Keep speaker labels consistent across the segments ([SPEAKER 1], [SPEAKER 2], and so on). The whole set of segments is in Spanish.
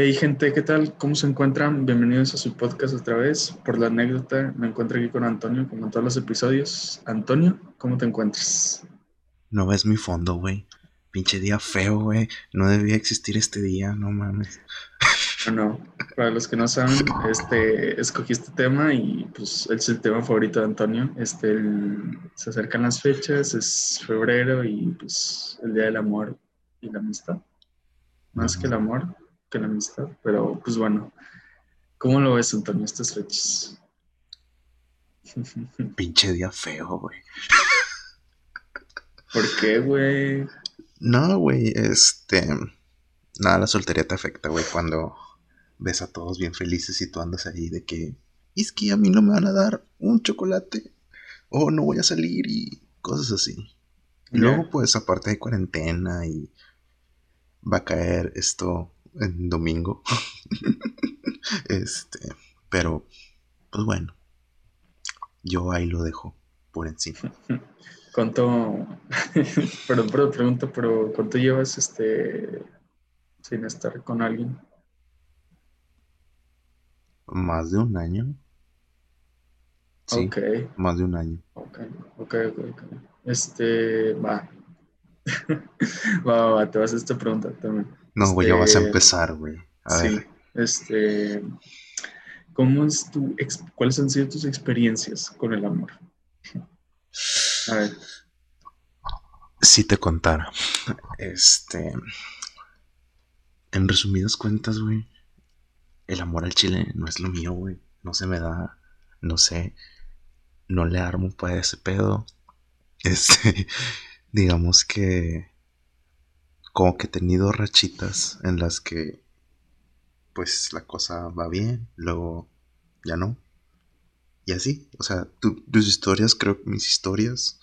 [SPEAKER 1] Hey gente, ¿qué tal? ¿Cómo se encuentran? Bienvenidos a su podcast otra vez. Por la anécdota, me encuentro aquí con Antonio, como en todos los episodios. Antonio, ¿cómo te encuentras?
[SPEAKER 2] No ves mi fondo, güey. Pinche día feo, güey. No debía existir este día, no mames.
[SPEAKER 1] Bueno, para los que no saben, este, escogí este tema y pues es el tema favorito de Antonio. Este, se acercan las fechas, es febrero y pues el Día del Amor y la Amistad. Más que el amor, que la amistad, pero pues bueno, ¿cómo lo ves, Antonio, estas fechas?
[SPEAKER 2] Pinche día feo, güey.
[SPEAKER 1] ¿Por qué, güey?
[SPEAKER 2] No, güey, este. Nada, la soltería te afecta, güey, cuando ves a todos bien felices y tú andas ahí de que. Es que a mí no me van a dar un chocolate. O no voy a salir y cosas así. Y luego, pues, aparte de cuarentena y va a caer esto en domingo. este, pero, pues bueno, yo ahí lo dejo por encima.
[SPEAKER 1] ¿Cuánto, perdón, perdón, pregunto, pero ¿cuánto llevas este sin estar con alguien?
[SPEAKER 2] Más de un año. Sí, más de un año.
[SPEAKER 1] Ok, ok, ok. Este, va. va, va, te vas a esta pregunta también.
[SPEAKER 2] No, güey, ya vas a este, empezar, güey. sí,
[SPEAKER 1] este. ¿Cómo es tu, ¿Cuáles han sido tus experiencias con el amor?
[SPEAKER 2] A ver. Si te contara. Este. En resumidas cuentas, güey. El amor al chile no es lo mío, güey. No se me da. No sé. No le armo para ese pedo. Este. Digamos que como que he tenido rachitas en las que pues la cosa va bien, luego ya no. Y así, o sea, tus historias, creo que mis historias,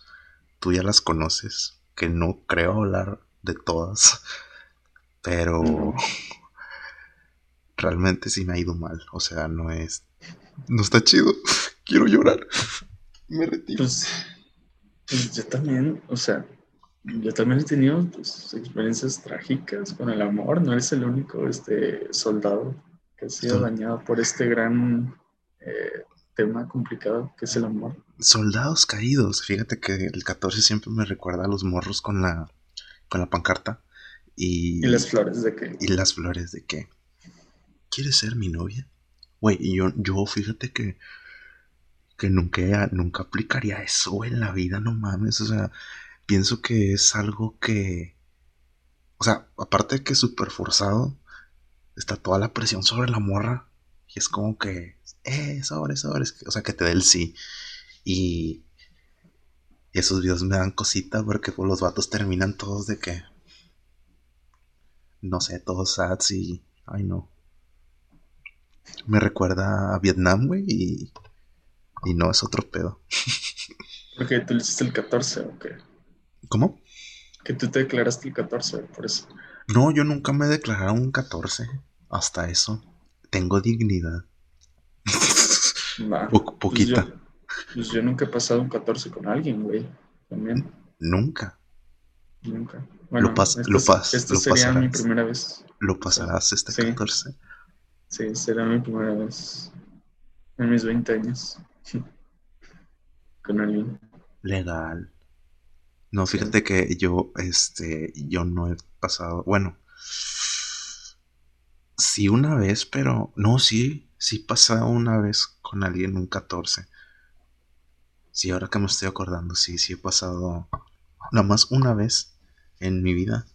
[SPEAKER 2] tú ya las conoces, que no creo hablar de todas, pero realmente sí me ha ido mal, o sea, no es, no está chido, quiero llorar, me retiro.
[SPEAKER 1] Pues, pues yo también, o sea, yo también he tenido pues, experiencias trágicas con el amor. No eres el único este, soldado que ha sido dañado por este gran eh, tema complicado que es el amor.
[SPEAKER 2] Soldados caídos. Fíjate que el 14 siempre me recuerda a los morros con la, con la pancarta. Y,
[SPEAKER 1] ¿Y las flores de qué?
[SPEAKER 2] Y las flores de qué. ¿Quieres ser mi novia? Güey, y yo, yo fíjate que, que nunca, nunca aplicaría eso en la vida, no mames. O sea, pienso que es algo que, o sea, aparte de que es súper forzado, está toda la presión sobre la morra. Y es como que, eh, sobres, sobres, o sea, que te dé el sí. Y, esos videos me dan cosita porque pues, los vatos terminan todos de que, no sé, todos sads y, ay no. Me recuerda a Vietnam, güey, y, y no es otro pedo.
[SPEAKER 1] Porque tú le hiciste el 14, ¿o qué?
[SPEAKER 2] ¿Cómo?
[SPEAKER 1] Que tú te declaraste el 14, por eso.
[SPEAKER 2] No, yo nunca me he declarado un 14. Hasta eso. Tengo dignidad.
[SPEAKER 1] poquita. Pues yo, pues yo, nunca he pasado un 14 con alguien, güey. También.
[SPEAKER 2] Nunca.
[SPEAKER 1] Nunca.
[SPEAKER 2] Bueno, lo, pas lo, pas
[SPEAKER 1] esta sería mi primera vez.
[SPEAKER 2] ¿Lo pasarás este 14?
[SPEAKER 1] Sí, será mi primera vez. En mis 20 años. con alguien.
[SPEAKER 2] Legal. No, fíjate que yo, este, yo no he pasado, bueno, sí una vez, pero no, sí, sí pasado una vez con alguien un 14. Sí, ahora que me estoy acordando, sí, sí he pasado nada más una vez en mi vida.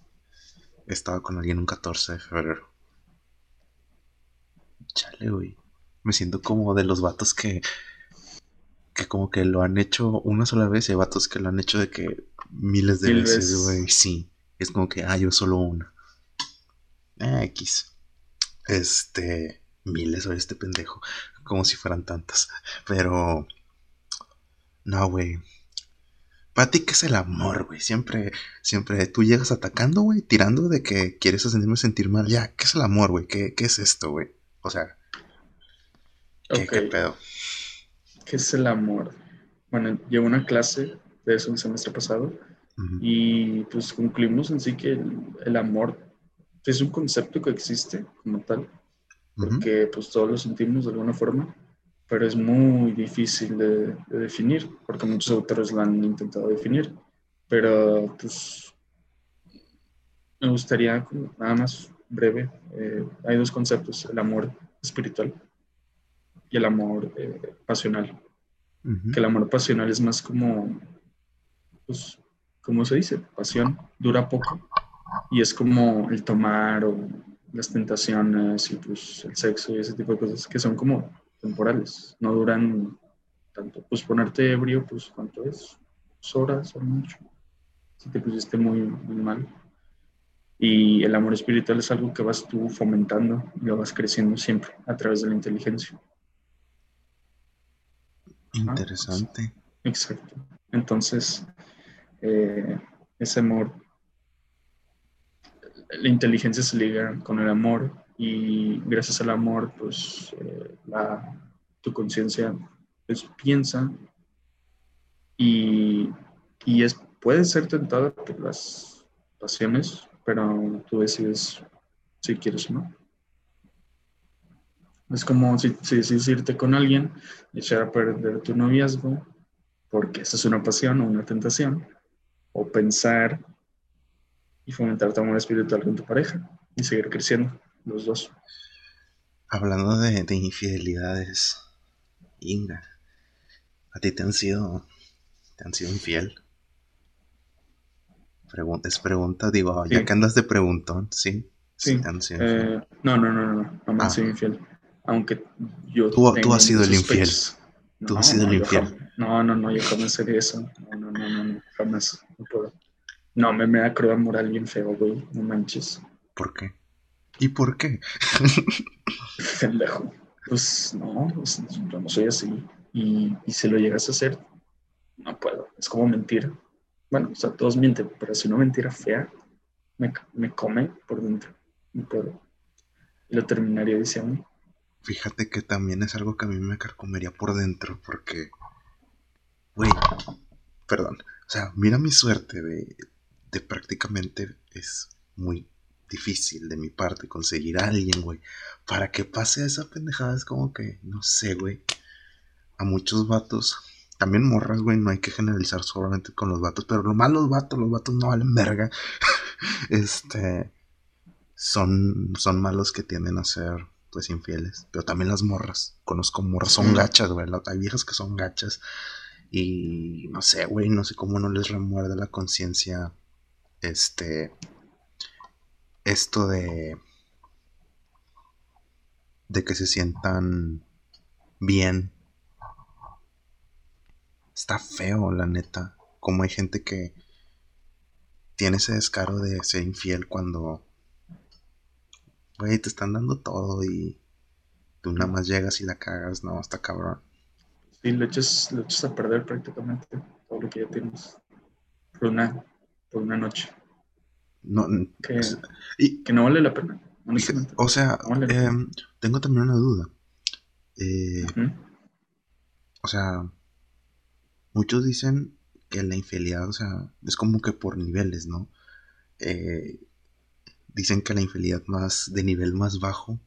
[SPEAKER 2] Estaba con alguien un 14 de febrero. Chale, güey. Me siento como de los vatos que que como que lo han hecho una sola vez y hay vatos que lo han hecho de que miles de veces, güey. Sí, es como que, ah, yo solo una. Eh, X. Este, miles, o este pendejo. Como si fueran tantas. Pero, no, güey. Para ti, ¿qué es el amor, güey? Siempre, siempre tú llegas atacando, güey, tirando de que quieres hacerme sentir mal. Ya, ¿qué es el amor, güey? ¿Qué, ¿Qué, es esto, güey? O sea, ¿qué, ¿qué pedo?
[SPEAKER 1] ¿Qué es el amor? Bueno, llevo una clase de eso el semestre pasado y pues concluimos en sí que el, amor es un concepto que existe como tal, porque pues todos lo sentimos de alguna forma, pero es muy difícil de, definir, porque muchos autores lo han intentado definir, pero pues me gustaría nada más breve, eh, hay dos conceptos, el amor espiritual y el amor eh, pasional, que el amor pasional es más como, pues, ¿cómo se dice? Pasión, dura poco y es como el tomar o las tentaciones y pues el sexo y ese tipo de cosas que son como temporales, no duran tanto. Pues ponerte ebrio, pues cuánto es, dos horas o mucho, si te pusiste muy, mal. Y el amor espiritual es algo que vas tú fomentando y lo vas creciendo siempre a través de la inteligencia.
[SPEAKER 2] Interesante.
[SPEAKER 1] exacto. Entonces, eh, ese amor, la inteligencia se liga con el amor y gracias al amor, pues eh, la, tu conciencia pues, piensa y, y, es, puede ser tentada por las pasiones, pero tú decides si quieres o no. Es como si, si irte con alguien, echar a perder tu noviazgo, porque esa es una pasión o una tentación, o pensar y fomentar tu amor espiritual con tu pareja y seguir creciendo los dos.
[SPEAKER 2] Hablando de, infidelidades, Inga, ¿a ti te han sido, te han sido infiel? Pregunta, es pregunta, digo, ya que andas de preguntón, ¿sí?
[SPEAKER 1] Sí. te han sido eh, no, no, no, no, no, me han ah. sido infiel. Aunque yo.
[SPEAKER 2] Tú, tú has sido el infiel. tú has sido el
[SPEAKER 1] infiel. no, no, no, yo jamás sería eso. No, no, no, no, no jamás. No puedo. No, me, me da cruda moral bien feo, güey. No manches.
[SPEAKER 2] ¿Por qué? ¿Y por qué?
[SPEAKER 1] Pendejo. Pues no, pues, yo no soy así. Y, y, si lo llegas a hacer, no puedo. Es como mentir. Bueno, o sea, todos mienten, pero si una mentira fea me, me come por dentro. No puedo. Y lo terminaría diciendo.
[SPEAKER 2] Fíjate que también es algo que a mí me carcomería por dentro, porque, güey, perdón, o sea, mira mi suerte de, de prácticamente es muy difícil de mi parte conseguir a alguien, güey. Para que pase esa pendejada es como que, no sé, güey. A muchos vatos, también morras, güey, no hay que generalizar solamente con los vatos, pero lo más los vatos, los vatos no valen verga. este, son, son malos que tienden a ser, pues, infieles. Pero también las morras, conozco morras, son gachas, güey. Hay viejas que son gachas. Y no sé, güey, no sé cómo no les remuerde la conciencia, este, esto de de que se sientan bien está feo la neta como hay gente que tiene ese descaro de ser infiel cuando güey te están dando todo y tú nada más llegas y la cagas no está cabrón
[SPEAKER 1] sí lo echas, lo echas a perder prácticamente todo lo que ya tienes por una por una noche
[SPEAKER 2] no,
[SPEAKER 1] que, y, que no vale la pena.
[SPEAKER 2] O sea, em, tengo también una duda. Eh, o sea, muchos dicen que la infidelidad, o sea, es como que por niveles, ¿no? Eh, dicen que la infidelidad más de nivel más bajo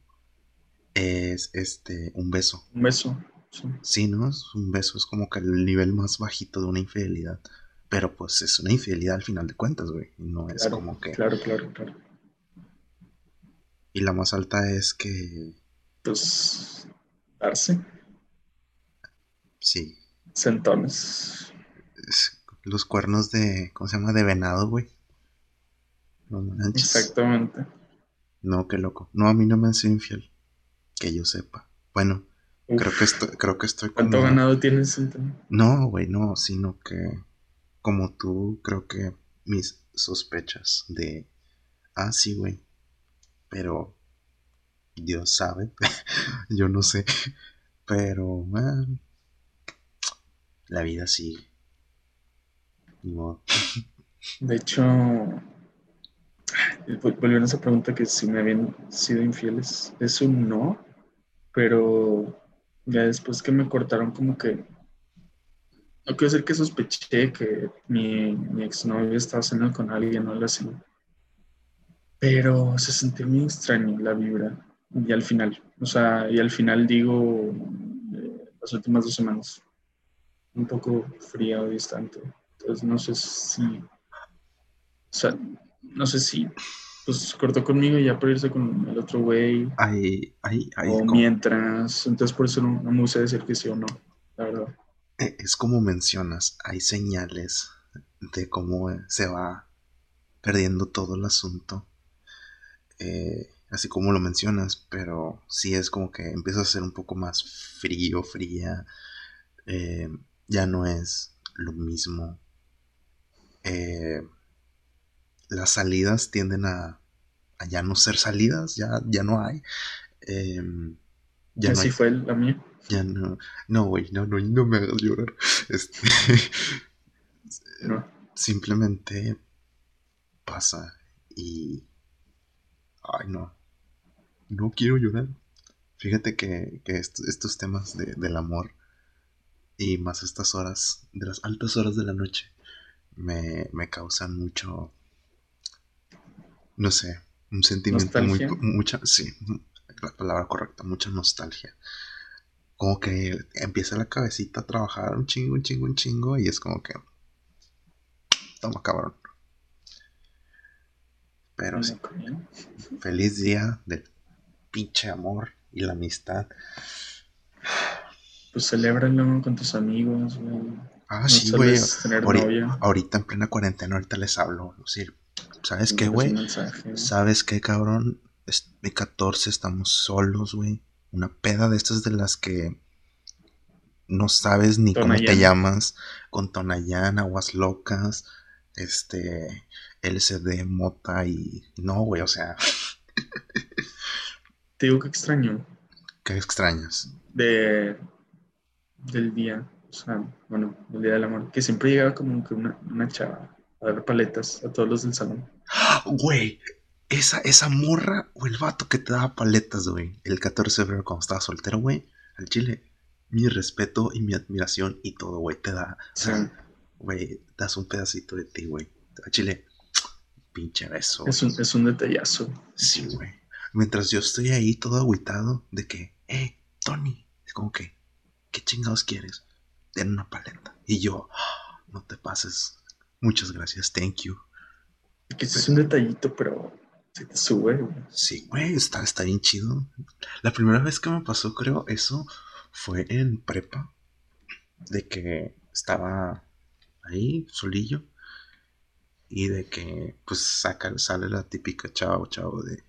[SPEAKER 2] es este un beso.
[SPEAKER 1] Un beso.
[SPEAKER 2] Sí. sí, ¿no? Es un beso, es como que el nivel más bajito de una infidelidad. Pero pues es una infidelidad al final de cuentas, güey. No es como que.
[SPEAKER 1] Claro, claro, claro.
[SPEAKER 2] Y la más alta es que.
[SPEAKER 1] Pues. Darse.
[SPEAKER 2] Sí.
[SPEAKER 1] Sentones.
[SPEAKER 2] los cuernos de. ¿Cómo se llama? De venado, güey.
[SPEAKER 1] No manches. Exactamente.
[SPEAKER 2] No, qué loco. No, a mí no me han sido infiel. Que yo sepa. Bueno, creo que estoy, creo que estoy
[SPEAKER 1] ¿Cuánto ganado tienes?
[SPEAKER 2] No, güey, no, sino que como tú, creo que mis sospechas de, ah, sí, güey, pero Dios sabe, yo no sé, pero la vida sigue.
[SPEAKER 1] De hecho, volviendo a esa pregunta que si me habían sido infieles, es un no, pero ya después que me cortaron como que no quiero decir que sospeché que mi, mi exnovio estaba saliendo con alguien o algo así. Pero se sintió muy extraño la vibra. Y al final, o sea, y al final digo, eh, las últimas dos semanas, un poco fría o distante. Entonces no sé si, o sea, no sé si, pues cortó conmigo y ya por irse con el otro güey.
[SPEAKER 2] Ay.
[SPEAKER 1] O mientras, entonces por eso no, no me gusta decir que sí o no, la verdad.
[SPEAKER 2] Eh, es como mencionas, hay señales de cómo se va perdiendo todo el asunto. Eh, así como lo mencionas, pero sí es como que empieza a ser un poco más frío, fría. Eh, ya no es lo mismo. Las salidas tienden a, a, ya no ser salidas, ya, ya no hay.
[SPEAKER 1] ya Así fue la mía.
[SPEAKER 2] Ya no, no, güey, no, no, no me hagas llorar. Este, Simplemente pasa y... Ay, no. No quiero llorar. Fíjate que, estos temas del amor y más estas horas, de las altas horas de la noche, me, me causan mucho, no sé, un sentimiento muy, mucha, sí, la palabra correcta, mucha nostalgia como que empieza la cabecita a trabajar un chingo, un chingo, un chingo, y es como que. Toma, cabrón. Pero sí. Feliz día del pinche amor y la amistad.
[SPEAKER 1] Pues celébralo con tus amigos,
[SPEAKER 2] Ah, sí, güey. Ahorita, en plena cuarentena, ahorita les hablo. ¿Sabes qué, güey? ¿Sabes qué, cabrón? De 14 estamos solos, güey una peda de estas de las que no sabes ni cómo te llamas, con Tonayán, Aguas Locas, este, LCD, Mota y... No, güey, o sea...
[SPEAKER 1] Te digo que extraño.
[SPEAKER 2] ¿Qué extrañas?
[SPEAKER 1] De... del día, o sea, bueno, del día del amor, que siempre llegaba como que una, una chava a dar paletas a todos los del salón.
[SPEAKER 2] Güey, esa, esa morra o el vato que te daba paletas, güey, el 14 de febrero cuando estaba soltero, güey, al chile, mi respeto y mi admiración y todo, güey, te da, güey, das un pedacito de ti, güey, al chile, pinche beso.
[SPEAKER 1] Es un, es un detallazo.
[SPEAKER 2] Sí, güey. Mientras yo estoy ahí todo agüitado de que, eh, Tony, es como que, ¿qué chingados quieres? Den una paleta. Y yo, ah, no te pases. Muchas gracias, thank you.
[SPEAKER 1] Que es un detallito, pero Sí te sube, güey.
[SPEAKER 2] Sí, güey, está, está bien chido. La primera vez que me pasó, creo, eso fue en prepa. De que estaba ahí, solillo. Y de que, pues, saca, sale la típica chava o chavo de.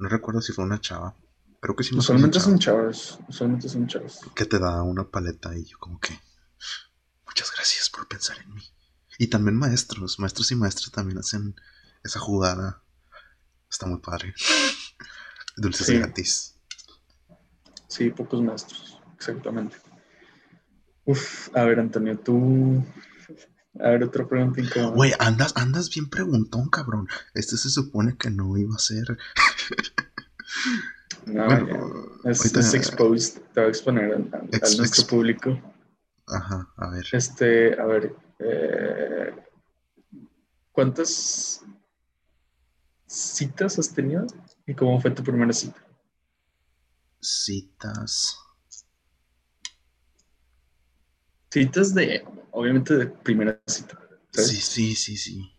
[SPEAKER 2] No recuerdo si fue una chava. Pero que sí
[SPEAKER 1] me Usualmente son chavos. Usualmente son chavos.
[SPEAKER 2] Que te da una paleta y yo, como que. Muchas gracias por pensar en mí. Y también maestros. Maestros y maestras también hacen esa jugada Está muy padre. Dulces gratis.
[SPEAKER 1] Sí, pocos maestros, exactamente. Uf, a ver, Antonio, tú. A ver, otra pregunta
[SPEAKER 2] Güey, andas, andas bien preguntón, cabrón. Este se supone que no iba a ser.
[SPEAKER 1] no, Es, es, exposed. Te voy a exponer al, nuestro público.
[SPEAKER 2] Ajá, a ver.
[SPEAKER 1] Este, a ver. Eh, ¿Cuántas citas has tenido? ¿Y cómo fue tu primera cita?
[SPEAKER 2] Citas.
[SPEAKER 1] Citas de, obviamente, de primera cita.
[SPEAKER 2] Sí, sí, sí, sí.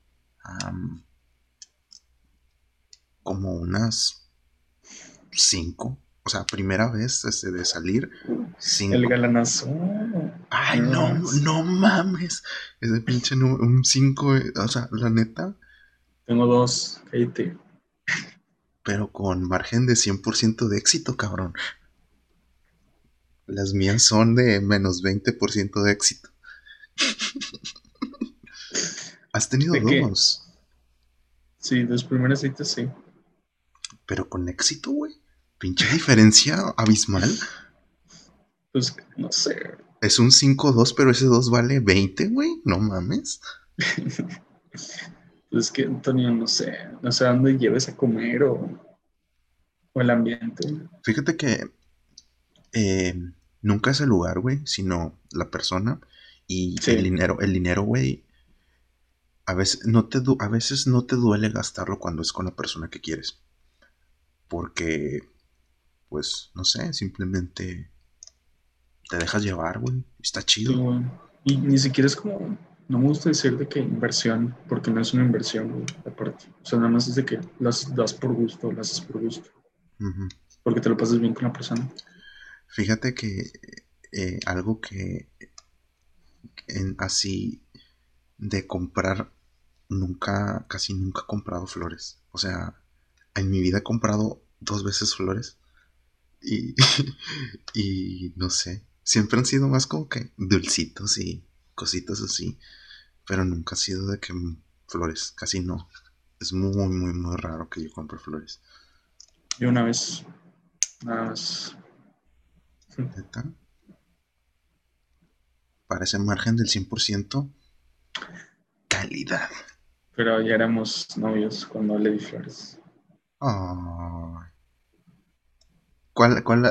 [SPEAKER 2] como unas cinco. O sea, primera vez este, de salir.
[SPEAKER 1] Cinco. El galanazo.
[SPEAKER 2] Ay, no, no mames. Ese pinche número, un cinco. O sea, la neta.
[SPEAKER 1] Tengo dos, Katie.
[SPEAKER 2] Pero con margen de 100% de éxito, cabrón. Las mías son de menos 20% de éxito. ¿Has tenido dos?
[SPEAKER 1] Sí, dos primeras citas, sí.
[SPEAKER 2] Pero con éxito, güey. Pinche diferencia abismal.
[SPEAKER 1] Pues no sé.
[SPEAKER 2] Es un 5-2, pero ese 2 vale 20, güey. No mames.
[SPEAKER 1] Pues es que, Antonio, no sé, no sé dónde lleves a comer o, el ambiente.
[SPEAKER 2] Fíjate que eh, nunca es el lugar, güey, sino la persona y el dinero. El dinero, güey, a veces no te, a veces no te duele gastarlo cuando es con la persona que quieres. Porque, pues, no sé, simplemente te dejas llevar, güey. Está chido.
[SPEAKER 1] y ni siquiera es como, no me gusta decir de que inversión, porque no es una inversión, aparte. O sea, nada más es de que las das por gusto, las haces por gusto. Porque te lo pasas bien con la persona.
[SPEAKER 2] Fíjate que eh, algo que en, así de comprar, nunca, casi nunca he comprado flores. O sea, en mi vida he comprado dos veces flores. Y, y no sé, siempre han sido más como que dulcitos y cositas así. Pero nunca ha sido de que flores, casi no. Es muy, muy, muy raro que yo compre flores.
[SPEAKER 1] Y una vez, nada más.
[SPEAKER 2] Para ese margen del 100%, calidad.
[SPEAKER 1] Pero ya éramos novios cuando le di flores.
[SPEAKER 2] ¿Cuál, cuál?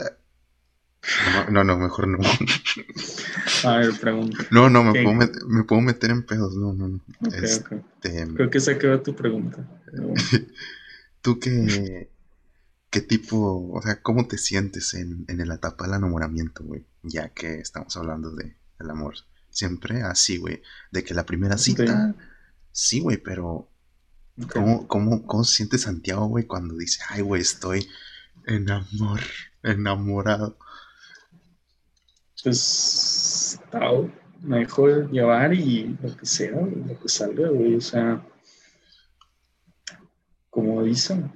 [SPEAKER 2] No, no, mejor no.
[SPEAKER 1] A ver, pregunta.
[SPEAKER 2] No, no, me puedo, meter, me puedo, meter, en pedos. No, no, no.
[SPEAKER 1] este... Creo que se quedó tu pregunta.
[SPEAKER 2] ¿Tú qué, qué tipo, o sea, cómo te sientes en, en la etapa del enamoramiento, güey? Ya que estamos hablando de, del amor. Siempre así, güey. De que la primera cita, sí, güey, pero ¿cómo, cómo, ¿cómo se siente Santiago, güey, cuando dice, ay, güey, estoy enamor, enamorado?
[SPEAKER 1] Pues, tao, me dejo llevar y lo que sea, lo que salga, güey, o sea, como dicen,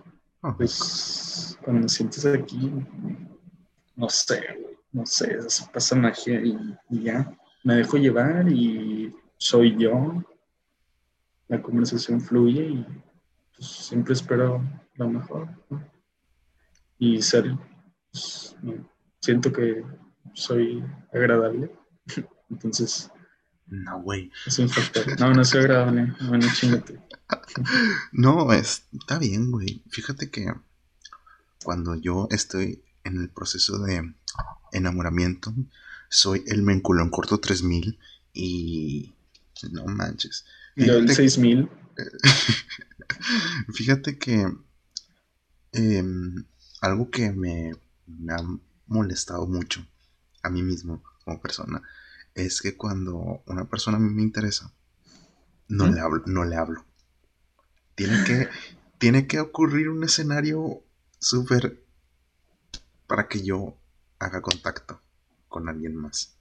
[SPEAKER 1] pues cuando sientes aquí, no sé, güey, no sé, se pasa magia y, ya, me dejo llevar y soy yo, la conversación fluye y pues, siempre espero lo mejor, Y ser, pues, siento que soy agradable. Entonces.
[SPEAKER 2] No, güey.
[SPEAKER 1] Es un factor. No, no soy agradable. Bueno, chingate.
[SPEAKER 2] No, está bien, güey. Fíjate que cuando yo estoy en el proceso de enamoramiento, soy el menculón corto 3000 y. No manches.
[SPEAKER 1] Y el 6000.
[SPEAKER 2] Fíjate que. Em, algo que me, me ha molestado mucho a mí mismo como persona es que cuando una persona a mí me interesa, no, le, hablo, no le hablo. Tiene que, tiene que ocurrir un escenario súper para que yo haga contacto con alguien más.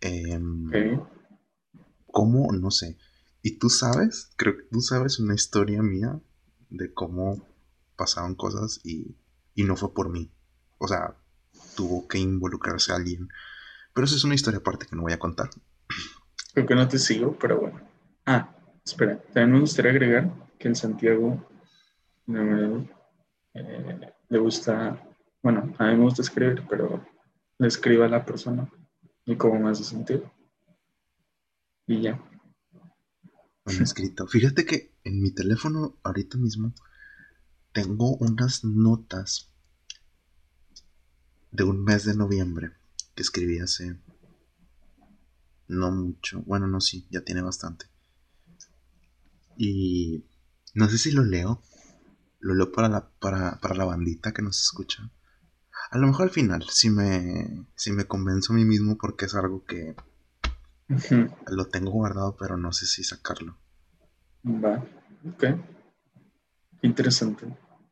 [SPEAKER 2] Em, ¿Cómo? No sé. ¿Y tú sabes? Creo que tú sabes una historia mía de cómo pasaron cosas y, y no fue por mí. O sea, tuvo que involucrarse a alguien. Pero eso es una historia aparte que no voy a contar.
[SPEAKER 1] Creo que no te sigo, pero bueno. Ah, espera, también me gustaría agregar que en Santiago eh, le gusta, bueno, a mí me gusta escribir, pero le escriba a la persona y cómo me hace sentir. Y ya.
[SPEAKER 2] Escrito. Fíjate que en mi teléfono ahorita mismo tengo unas notas de un mes de noviembre que escribí hace no mucho. Bueno, no, sí, ya tiene bastante. Y no sé si lo leo. Lo leo para la, para, la bandita que nos escucha. A lo mejor al final, si me, si me convenzo a mí mismo porque es algo que lo tengo guardado, pero no sé si sacarlo.
[SPEAKER 1] Va, ok. Interesante.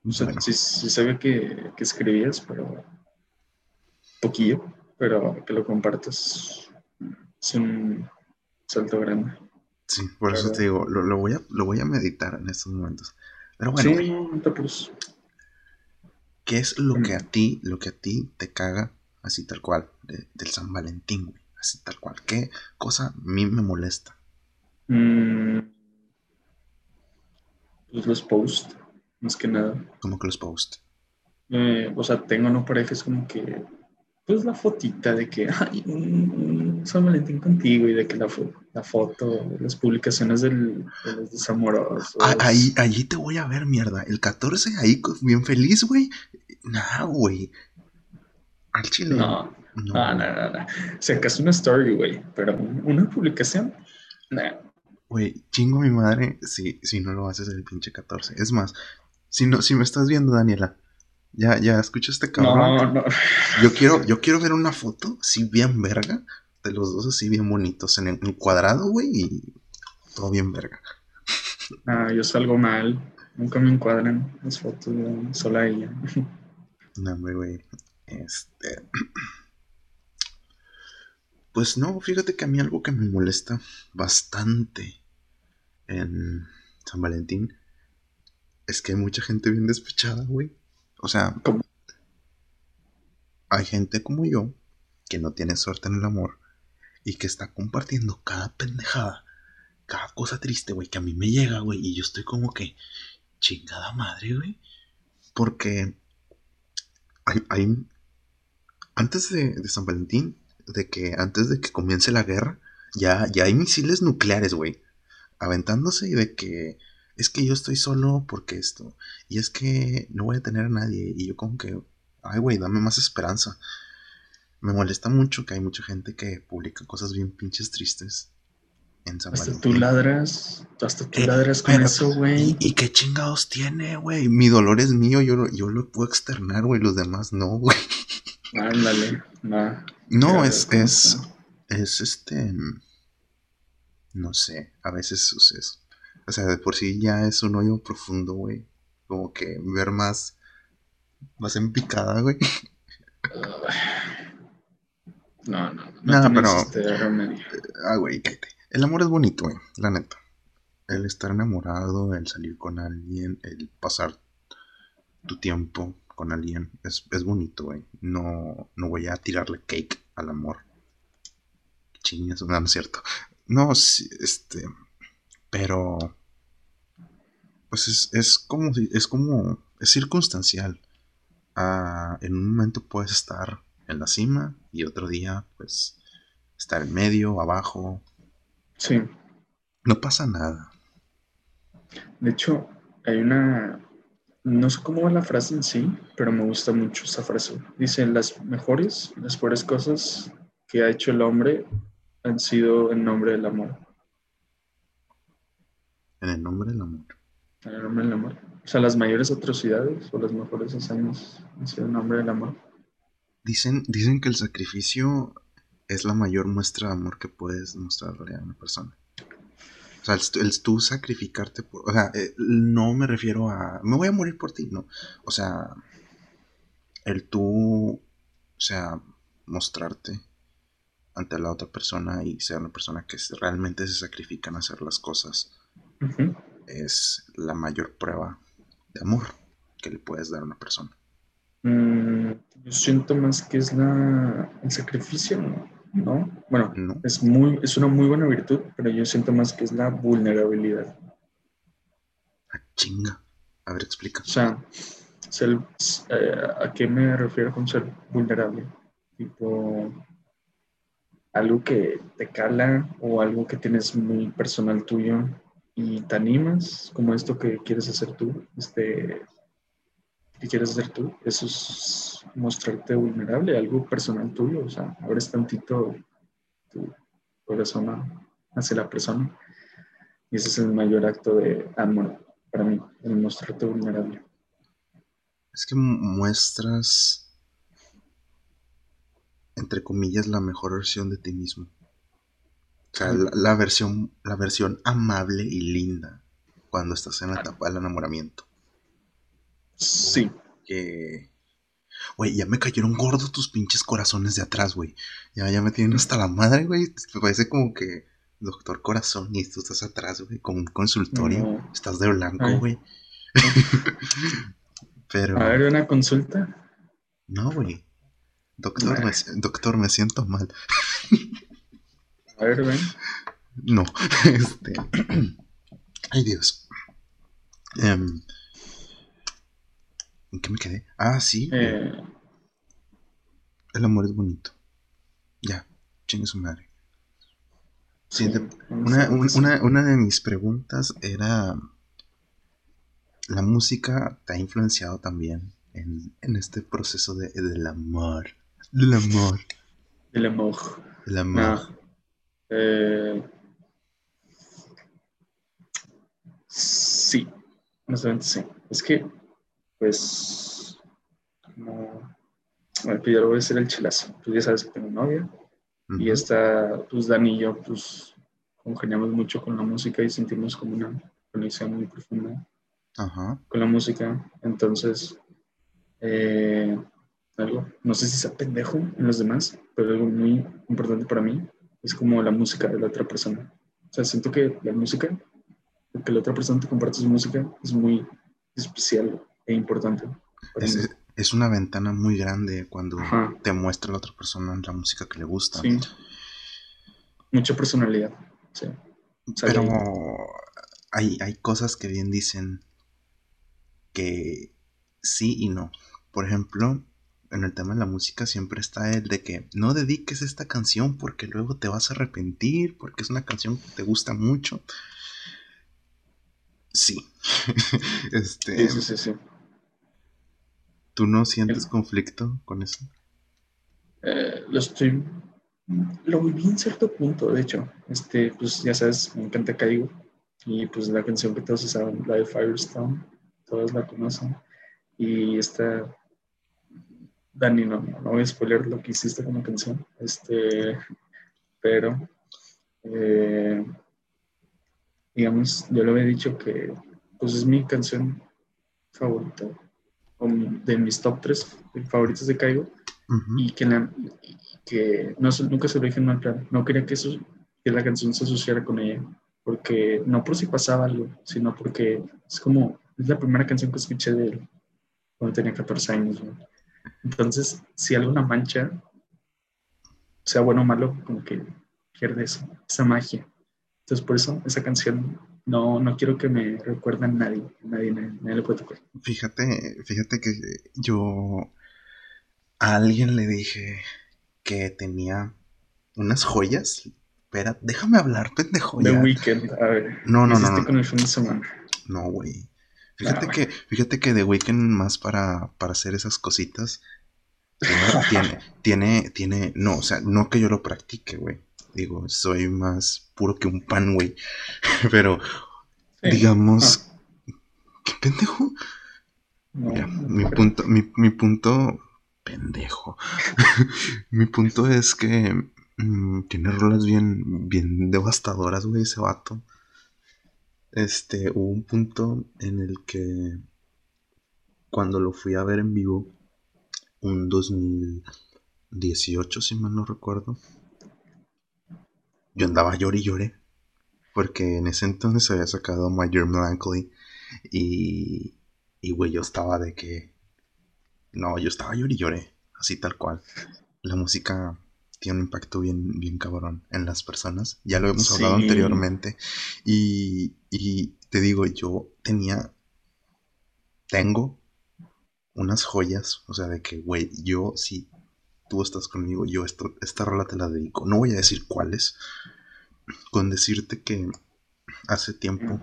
[SPEAKER 1] O sea, sí, sabía que, que escribías, pero poquillo, pero que lo compartas es un salto grande.
[SPEAKER 2] Sí, por eso te digo, lo, voy a, lo voy a meditar en estos momentos. Pero bueno,
[SPEAKER 1] pues.
[SPEAKER 2] ¿qué es lo que a ti, lo que a ti te caga así tal cual, del San Valentín, Así tal cual. ¿Qué cosa a mí me molesta?
[SPEAKER 1] Mm, pues los posts, más que nada.
[SPEAKER 2] ¿Cómo que los posts?
[SPEAKER 1] Eh, o sea, tengo no parejas como que pues la fotita de que, ay, San Valentín contigo y de que la, la foto, las publicaciones del, de los desamorosos.
[SPEAKER 2] Ah, ahí, allí te voy a ver, mierda. El 14, ahí bien feliz, güey. Nah, güey. Al chile.
[SPEAKER 1] No, no, no, no. no, Si acaso una story, güey, pero una publicación, nah.
[SPEAKER 2] Güey, chingo mi madre si, si no lo haces el pinche 14. Es más, si, no, si me estás viendo, Daniela, ya, ya escucha este cabrón.
[SPEAKER 1] No, no.
[SPEAKER 2] Yo quiero, yo quiero ver una foto así bien verga de los dos así bien bonitos en cuadrado, güey, y todo bien verga.
[SPEAKER 1] Ah, yo salgo mal. Nunca me encuadran las fotos de sola ella.
[SPEAKER 2] No, güey. Este. Pues no, fíjate que a mí algo que me molesta bastante en San Valentín es que hay mucha gente bien despechada, güey. O sea,
[SPEAKER 1] ¿Cómo?
[SPEAKER 2] hay gente como yo que no tiene suerte en el amor y que está compartiendo cada pendejada, cada cosa triste, güey, que a mí me llega, güey, y yo estoy como que chingada madre, güey. Porque hay, hay antes de, de San Valentín, de que antes de que comience la guerra, ya, ya hay misiles nucleares, güey, aventándose y de que es que yo estoy solo porque esto, y es que no voy a tener a nadie, y yo como que, ay, güey, dame más esperanza. Me molesta mucho que hay mucha gente que publica cosas bien pinches tristes en San
[SPEAKER 1] Hasta
[SPEAKER 2] Valentín.
[SPEAKER 1] tú ladras, hasta tú
[SPEAKER 2] Eh,
[SPEAKER 1] ladras con
[SPEAKER 2] pero-
[SPEAKER 1] eso, güey.
[SPEAKER 2] ¿Y, y qué chingados tiene, güey? Mi dolor es mío, yo lo, yo lo puedo externar, güey, los demás no, güey.
[SPEAKER 1] Ándale, va.
[SPEAKER 2] No, es, es, es este, no sé, a veces, es- o sea, de por sí ya es un hoyo profundo, güey. Como que ver más, más en picada, güey.
[SPEAKER 1] No, no, no. Tienes
[SPEAKER 2] pero-
[SPEAKER 1] este.
[SPEAKER 2] Ah, güey, cállate. El amor es bonito, güey, la neta. El estar enamorado, el salir con alguien, el pasar tu tiempo con alguien, es, es bonito, güey. No, no voy a tirarle cake al amor. Chingas, no, no es cierto. No, este, pero, pues es, es como, es como, es circunstancial. Ah, en un momento puedes estar en la cima y otro día, pues, estar en medio, abajo.
[SPEAKER 1] Sí.
[SPEAKER 2] No pasa nada.
[SPEAKER 1] De hecho, hay una. No sé cómo va la frase en sí, pero me gusta mucho esa frase. Dice: las mejores, las peores cosas que ha hecho el hombre han sido en nombre del amor.
[SPEAKER 2] En el nombre del amor.
[SPEAKER 1] En el nombre del amor. O sea, las mayores atrocidades o las mejores hazañas han sido en nombre del amor.
[SPEAKER 2] Dicen, dicen que el sacrificio es la mayor muestra de amor que puedes mostrarle a una persona. O sea, el, tú sacrificarte por... O sea, eh, no me refiero a... Me voy a morir por ti, no. O sea, el tú... O sea, mostrarte ante la otra persona y ser una persona que realmente se sacrifica en hacer las cosas
[SPEAKER 1] Ujú.
[SPEAKER 2] Es la mayor prueba de amor que le puedes dar a una persona.
[SPEAKER 1] Mm, yo siento más que es la, el sacrificio, ¿no? Bueno,
[SPEAKER 2] ¿No?
[SPEAKER 1] es, muy, es una muy buena virtud, pero yo siento más que es la vulnerabilidad.
[SPEAKER 2] Ah, chinga. A ver, explica.
[SPEAKER 1] O sea, ser- eh, ¿a qué me refiero con ser vulnerable? Tipo, algo que te cala o algo que tienes muy personal tuyo y te animas, como esto que quieres hacer tú, este, que quieres hacer tú, eso es mostrarte vulnerable, algo personal tuyo, o sea, abres tantito tu corazón hacia la persona y ese es el mayor acto de amor para mí, el mostrarte vulnerable.
[SPEAKER 2] Es que mu- muestras, entre comillas, la mejor versión de ti mismo. O sea, la, la versión, la versión amable y linda cuando estás en la etapa del enamoramiento.
[SPEAKER 1] Sí,
[SPEAKER 2] Que... Güey, ya me cayeron gordos tus pinches corazones de atrás, güey. Ya, ya me tienen hasta la madre, güey. Me parece como que doctor corazón y tú estás atrás, güey, con un consultorio.
[SPEAKER 1] No.
[SPEAKER 2] Estás de blanco, güey. Pero...
[SPEAKER 1] a ver, una consulta.
[SPEAKER 2] No, güey. Doctor, me, doctor, me siento mal.
[SPEAKER 1] A ver, ven.
[SPEAKER 2] No, este. Ay, Dios. Em, ¿En qué me quedé? Ah, sí.
[SPEAKER 1] Eh,
[SPEAKER 2] El amor es bonito. Ya, chingue su madre.
[SPEAKER 1] Vamos
[SPEAKER 2] Una, un- una, una de mis preguntas era. ¿La música te ha influenciado también en, en este proceso de, del amor? Del amor.
[SPEAKER 1] El amor.
[SPEAKER 2] Del amor.
[SPEAKER 1] No. Eh, Sí, honestamente sí. Es que, pues, como, bueno, pues ya lo voy a hacer el chilazo. Pues ya sabes que tengo novia. Y esta, pues Dani y yo, pues, congeniamos mucho con la música y sentimos como una conexión muy profunda con la música. Entonces, eh, algo, no sé si sea pendejo en los demás, pero algo muy importante para mí es como la música de la otra persona. O sea, siento que la música, que la otra persona te comparte su música, es muy especial e importante.
[SPEAKER 2] Es, es, una ventana muy grande cuando te muestra la otra persona la música que le gusta.
[SPEAKER 1] Sí. Mucha personalidad. Sí.
[SPEAKER 2] Pero hay, hay cosas que bien dicen que sí y no. Por ejemplo, en el tema de la música siempre está el de que no dediques esta canción porque luego te vas a arrepentir, porque es una canción que te gusta mucho. Sí. este,
[SPEAKER 1] sí, sí, sí,
[SPEAKER 2] ¿Tú no sientes conflicto con eso?
[SPEAKER 1] Eh, lo estoy. Lo viví en cierto punto, de hecho. Este, pues ya sabes, me encanta Caigo. Y pues la canción que todos saben, la de Firestone, todos la conocen. Y esta Dani, no, no voy a spoiler lo que hiciste con la canción, este, pero, eh, digamos, yo le había dicho que pues es mi canción favorita, de mis top 3 favoritos de Caigo, y que, la, que no, nunca se lo dije en mal plan, no quería que, eso, que la canción se asociara con ella, porque no por si pasaba algo, sino porque es como, es la primera canción que escuché de él cuando tenía 14 años. Entonces, si alguna mancha, sea bueno o malo, como que pierde eso, esa magia. Entonces, por eso esa canción no, no quiero que me recuerde a nadie, nadie, nadie, le puede tocar.
[SPEAKER 2] Fíjate, fíjate que yo a alguien le dije que tenía unas joyas. Espera, déjame hablar, pendejo.
[SPEAKER 1] De Weekend, a ver.
[SPEAKER 2] No, no, no.
[SPEAKER 1] no. con el fin de semana?
[SPEAKER 2] No, güey. Fíjate, que, fíjate que The Weeknd más para, para hacer esas cositas tiene, tiene, tiene, no, o sea, no que yo lo practique, güey. Digo, soy más puro que un pan, güey. Pero, digamos, ah. ¿qué pendejo? mi punto, mi, mi punto, pendejo. mi punto es que mm, tiene rolas bien, bien devastadoras, güey, ese vato este, hubo un punto en el que cuando lo fui a ver en vivo, un 2018, si mal no recuerdo, yo andaba lloré y lloré, porque en ese entonces había sacado My Dear Melancholy y, y güey, yo estaba de que, no, yo estaba lloré y lloré, así tal cual. La música tiene un impacto bien, bien cabrón en las personas. Ya lo hemos hablado anteriormente. Y, y te digo, yo tenía, tengo unas joyas, o sea, de que, güey, yo si tú estás conmigo, yo esto, esta rola te la dedico. No voy a decir cuáles, con decirte que hace tiempo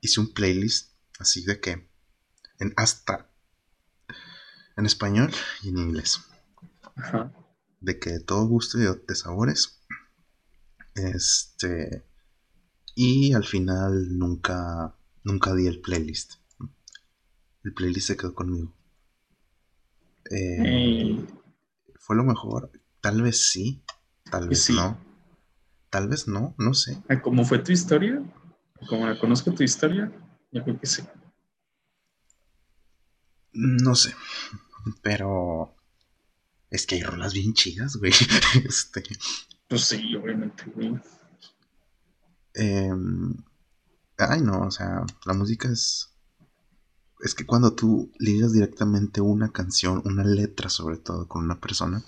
[SPEAKER 2] hice un playlist así de que, en hasta en español y en inglés. Ajá de que todo gusto y de sabores. Este. Y al final nunca. Nunca di el playlist. El playlist se quedó conmigo. Eh, ¿Fue lo mejor? Tal vez sí. Tal vez no. Tal vez no, no sé.
[SPEAKER 1] ¿Cómo fue tu historia? Como la conozco tu historia, yo creo que sí.
[SPEAKER 2] No sé. Pero es que hay rolas bien chidas, güey. este.
[SPEAKER 1] Pues sí, obviamente, güey.
[SPEAKER 2] Em, ay, no, o sea, la música es. Es que cuando tú ligas directamente una canción, una letra sobre todo con una persona,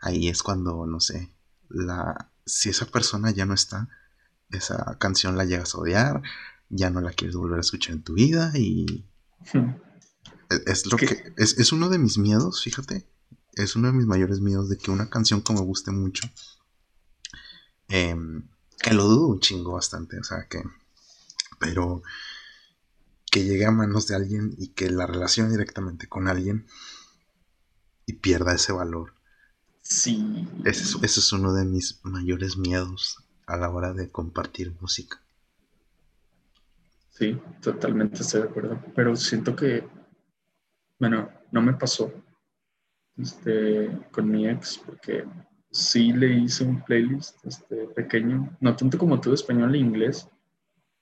[SPEAKER 2] ahí es cuando, no sé, la, si esa persona ya no está, esa canción la llegas a odiar, ya no la quieres volver a escuchar en tu vida y... Hmm. Es, lo que, es, uno de mis miedos, fíjate. Es uno de mis mayores miedos de que una canción como me guste mucho. Em, que lo dudo un chingo bastante. O sea que. Pero. Que llegue a manos de alguien y que la relacione directamente con alguien. Y pierda ese valor.
[SPEAKER 1] Sí.
[SPEAKER 2] Ese ese es uno de mis mayores miedos a la hora de compartir música.
[SPEAKER 1] Sí, totalmente estoy de acuerdo. Pero siento que, bueno, no me pasó este, con mi ex, porque sí le hice un playlist este, pequeño, no tanto como todo español e inglés,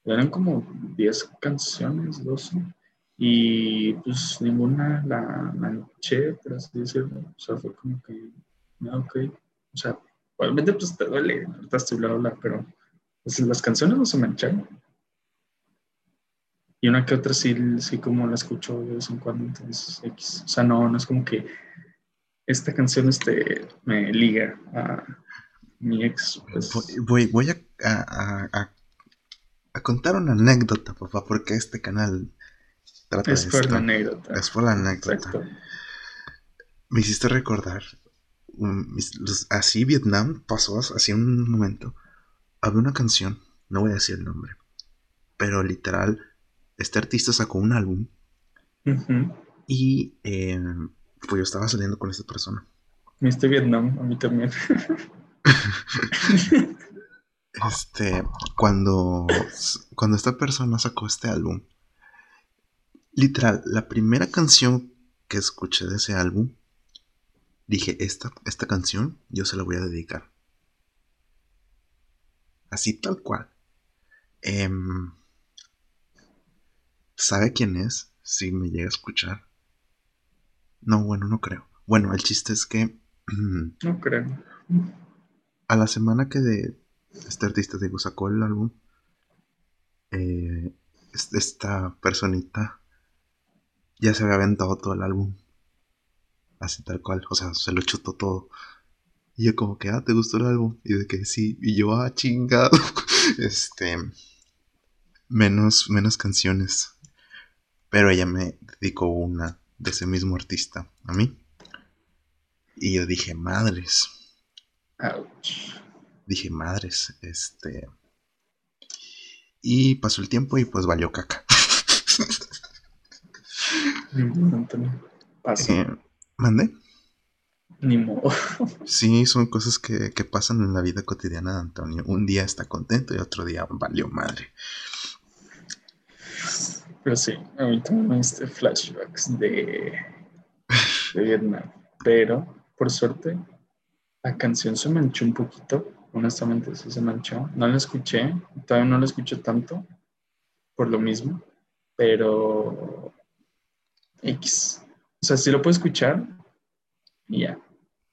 [SPEAKER 1] eran como 10 canciones, 12, y pues ninguna la manché, por así decirlo, o sea, fue como que, no, ok, o sea, probablemente pues te duele, ahorita estoy bla, pero pues, las canciones no se mancharon. Y una que otra sí, sí como la escucho de vez en cuando, entonces X. O sea, no, no es como que esta canción este, me liga a mi ex. Pues.
[SPEAKER 2] Voy, voy a, a, a, contar una anécdota, papá, porque este canal
[SPEAKER 1] trata es por la anécdota.
[SPEAKER 2] Es por la anécdota. Me hiciste recordar, así Vietnam pasó así un momento. Había una canción, no voy a decir el nombre, pero literal, este artista sacó un álbum y eh, pues yo estaba saliendo con esta persona.
[SPEAKER 1] Viste Vietnam, a mí también.
[SPEAKER 2] este, cuando, cuando esta persona sacó este álbum, literal, la primera canción que escuché de ese álbum, dije, esta, esta canción yo se la voy a dedicar. Así tal cual. Em, ¿Sabe quién es? Si me llega a escuchar. No, bueno, no creo. Bueno, el chiste es que.
[SPEAKER 1] no creo.
[SPEAKER 2] A la semana que de este artista digo sacó el álbum, eh, esta personita ya se había aventado todo el álbum. Así tal cual. O sea, se lo chutó todo. Y yo como que, ah, ¿te gustó el álbum? Y de que sí. Y yo, ah, chingado. este... Menos, menos canciones. Pero ella me dedicó una de ese mismo artista a mí. Y yo dije, madres. Dije, madres, este. Y pasó el tiempo y pues valió caca.
[SPEAKER 1] Ni modo, Antonio.
[SPEAKER 2] Eh, ¿Mande?
[SPEAKER 1] Ni modo.
[SPEAKER 2] sí, son cosas que, que, pasan en la vida cotidiana de Antonio. Un día está contento y otro día valió madre.
[SPEAKER 1] Pero sí, a mí también este flashbacks de, de Vietnam. Pero, por suerte, la canción se manchó un poquito. Honestamente, sí se manchó. No la escuché, todavía no la escucho tanto, por lo mismo. Pero, X. O sea, sí lo puedo escuchar y ya.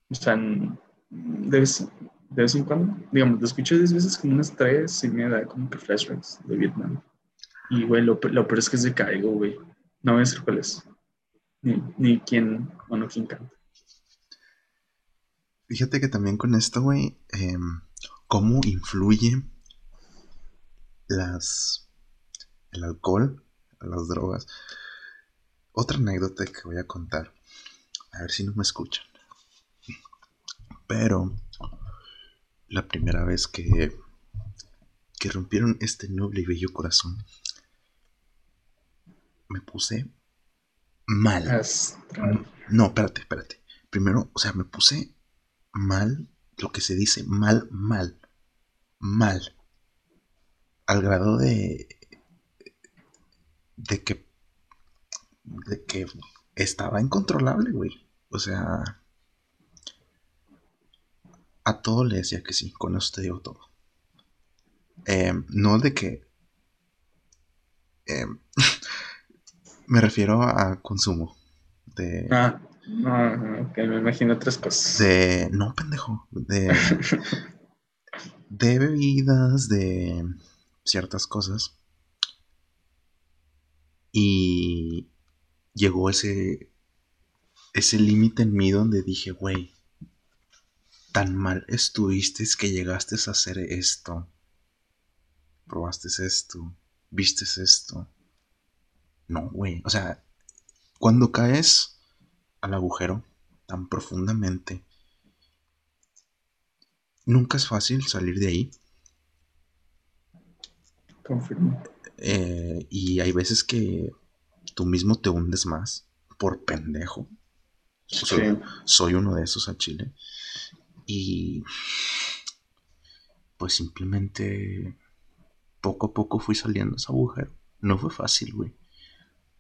[SPEAKER 1] O sea, de vez, de vez en cuando, digamos, lo escucho 10 veces como unas tres y me da como que flashbacks de Vietnam. Y, güey, lo, peor es que es de Caigo, güey. No voy a decir cuál es. Ni, ni quién, o no quién canta.
[SPEAKER 2] Fíjate que también con esto, güey, em, cómo influye las el alcohol, las drogas. Otra anécdota que voy a contar. A ver si no me escuchan. Pero la primera vez que que rompieron este noble y bello corazón me puse mal. No, espérate, espérate. Primero, o sea, me puse mal, lo que se dice mal, mal, mal. Al grado de. de que. de que estaba incontrolable, güey. O sea. A todo le decía que sí, con eso te digo todo. Eh, no de que. Eh, Me refiero a consumo. De,
[SPEAKER 1] ah, ok, me imagino otras cosas.
[SPEAKER 2] De. No, pendejo. De. de bebidas, de ciertas cosas. Y llegó ese. ese límite en mí donde dije, güey. Tan mal estuviste que llegaste a hacer esto. Probaste esto. Vistes esto no, güey. O sea, cuando caes al agujero tan profundamente, nunca es fácil salir de ahí.
[SPEAKER 1] Confirmo.
[SPEAKER 2] Eh, y hay veces que tú mismo te hundes más por pendejo. Soy, soy uno de esos a Chile. Y pues simplemente poco a poco fui saliendo de ese agujero no fue fácil, güey.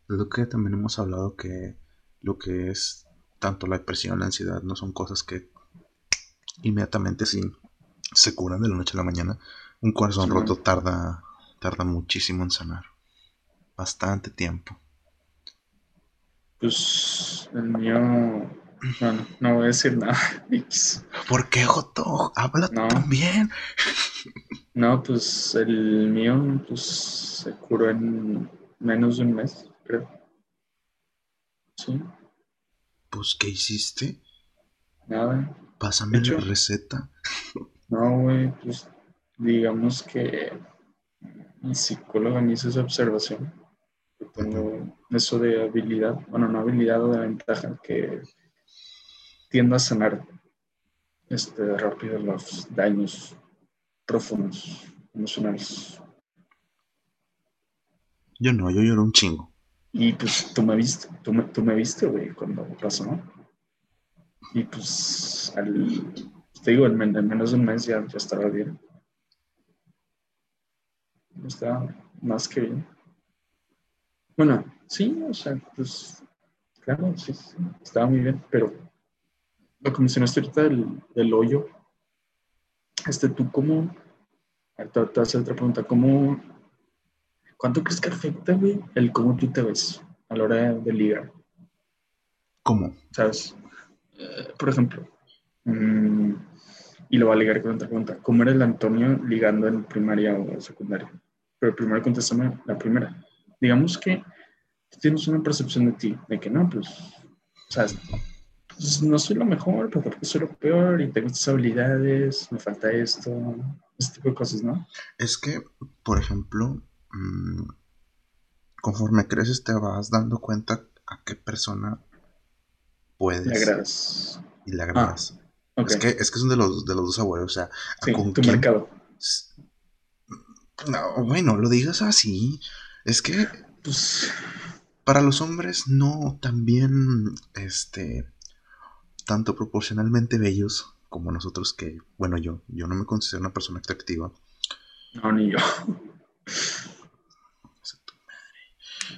[SPEAKER 2] Lo que también hemos hablado que lo que es tanto la depresión, la ansiedad, no son cosas que inmediatamente sí se curan de la noche a la mañana. Un corazón roto tarda, tarda muchísimo en sanar. Bastante tiempo.
[SPEAKER 1] Pues el mío bueno, no voy a decir nada.
[SPEAKER 2] ¿Por qué, Joto? Habla también.
[SPEAKER 1] No, pues el mío pues, se curó en menos de un mes, creo. Sí.
[SPEAKER 2] Pues, ¿qué hiciste?
[SPEAKER 1] Nada.
[SPEAKER 2] Pásame la receta.
[SPEAKER 1] No, güey, pues digamos que mi psicólogo me hizo esa observación. tengo eso de habilidad, bueno, no habilidad o de ventaja, que tiendo a sanar este, rápido los daños profundos emocionales.
[SPEAKER 2] Yo no, yo lloro un chingo.
[SPEAKER 1] Y pues tú me viste, tú me, tú me viste, güey, cuando pasó. Y pues al, te digo, en, menos de un mes ya, ya estaba bien. Estaba más que bien. Bueno, sí, o sea, pues, claro, sí, sí estaba muy bien, pero lo que mencionaste ahorita del, hoyo, este, tú cómo, ahorita te hacer otra pregunta, ¿cómo, cuánto crees que afecta, güey, el cómo tú te ves a la hora de, ligar?
[SPEAKER 2] ¿Cómo?
[SPEAKER 1] ¿Sabes? Eh, por ejemplo, mm, y lo va a ligar con otra pregunta, ¿cómo era el Antonio ligando en primaria o secundaria? Pero primero contéstame la primera. Digamos que tú tienes una percepción de ti, de que no, pues, sea, pues, no soy lo mejor, pero porque soy lo peor y tengo estas habilidades, me falta esto, ese tipo de cosas, ¿no?
[SPEAKER 2] Es que, por ejemplo, mm, conforme creces te vas dando cuenta a qué persona puedes.
[SPEAKER 1] Le agradas.
[SPEAKER 2] Y le agradas. Ah, es, que, es que son de los, de los dos abuelos, o sea,
[SPEAKER 1] sí, con tu mercado.
[SPEAKER 2] No, bueno, lo digas así. Es que,
[SPEAKER 1] pues,
[SPEAKER 2] para los hombres no también, este, tanto proporcionalmente bellos como nosotros que, bueno, yo, yo no me considero una persona atractiva.
[SPEAKER 1] No, ni yo.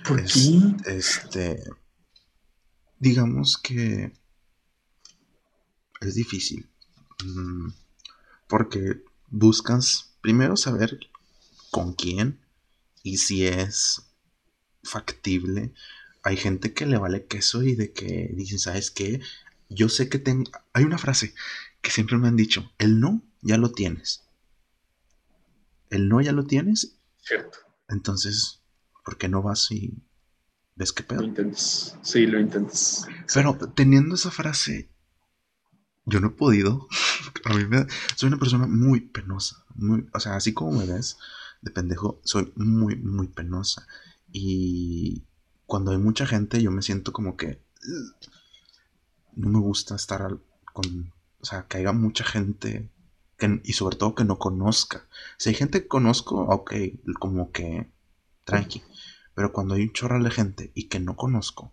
[SPEAKER 2] ¿Por qué? Este, digamos que es difícil. Mm, porque buscas primero saber con quién y si es factible. Hay gente que le vale queso y de que dicen, ¿sabes qué? yo sé que tengo... Hay una frase que siempre me han dicho, el no ya lo tienes. El no ya lo tienes.
[SPEAKER 1] Cierto.
[SPEAKER 2] Entonces, ¿por qué no vas y ves qué pedo?
[SPEAKER 1] Lo intentas. Sí, lo intentas.
[SPEAKER 2] Pero teniendo esa frase, yo no he podido. A mí me... Soy una persona muy penosa. Muy... O sea, así como me ves de pendejo, soy muy, muy penosa. Y cuando hay mucha gente, yo me siento como que no me gusta estar con, o sea, que haya mucha gente y sobre todo que no conozca. Si hay gente que conozco, ok, como que tranqui. Pero cuando hay un chorral de gente y que no conozco,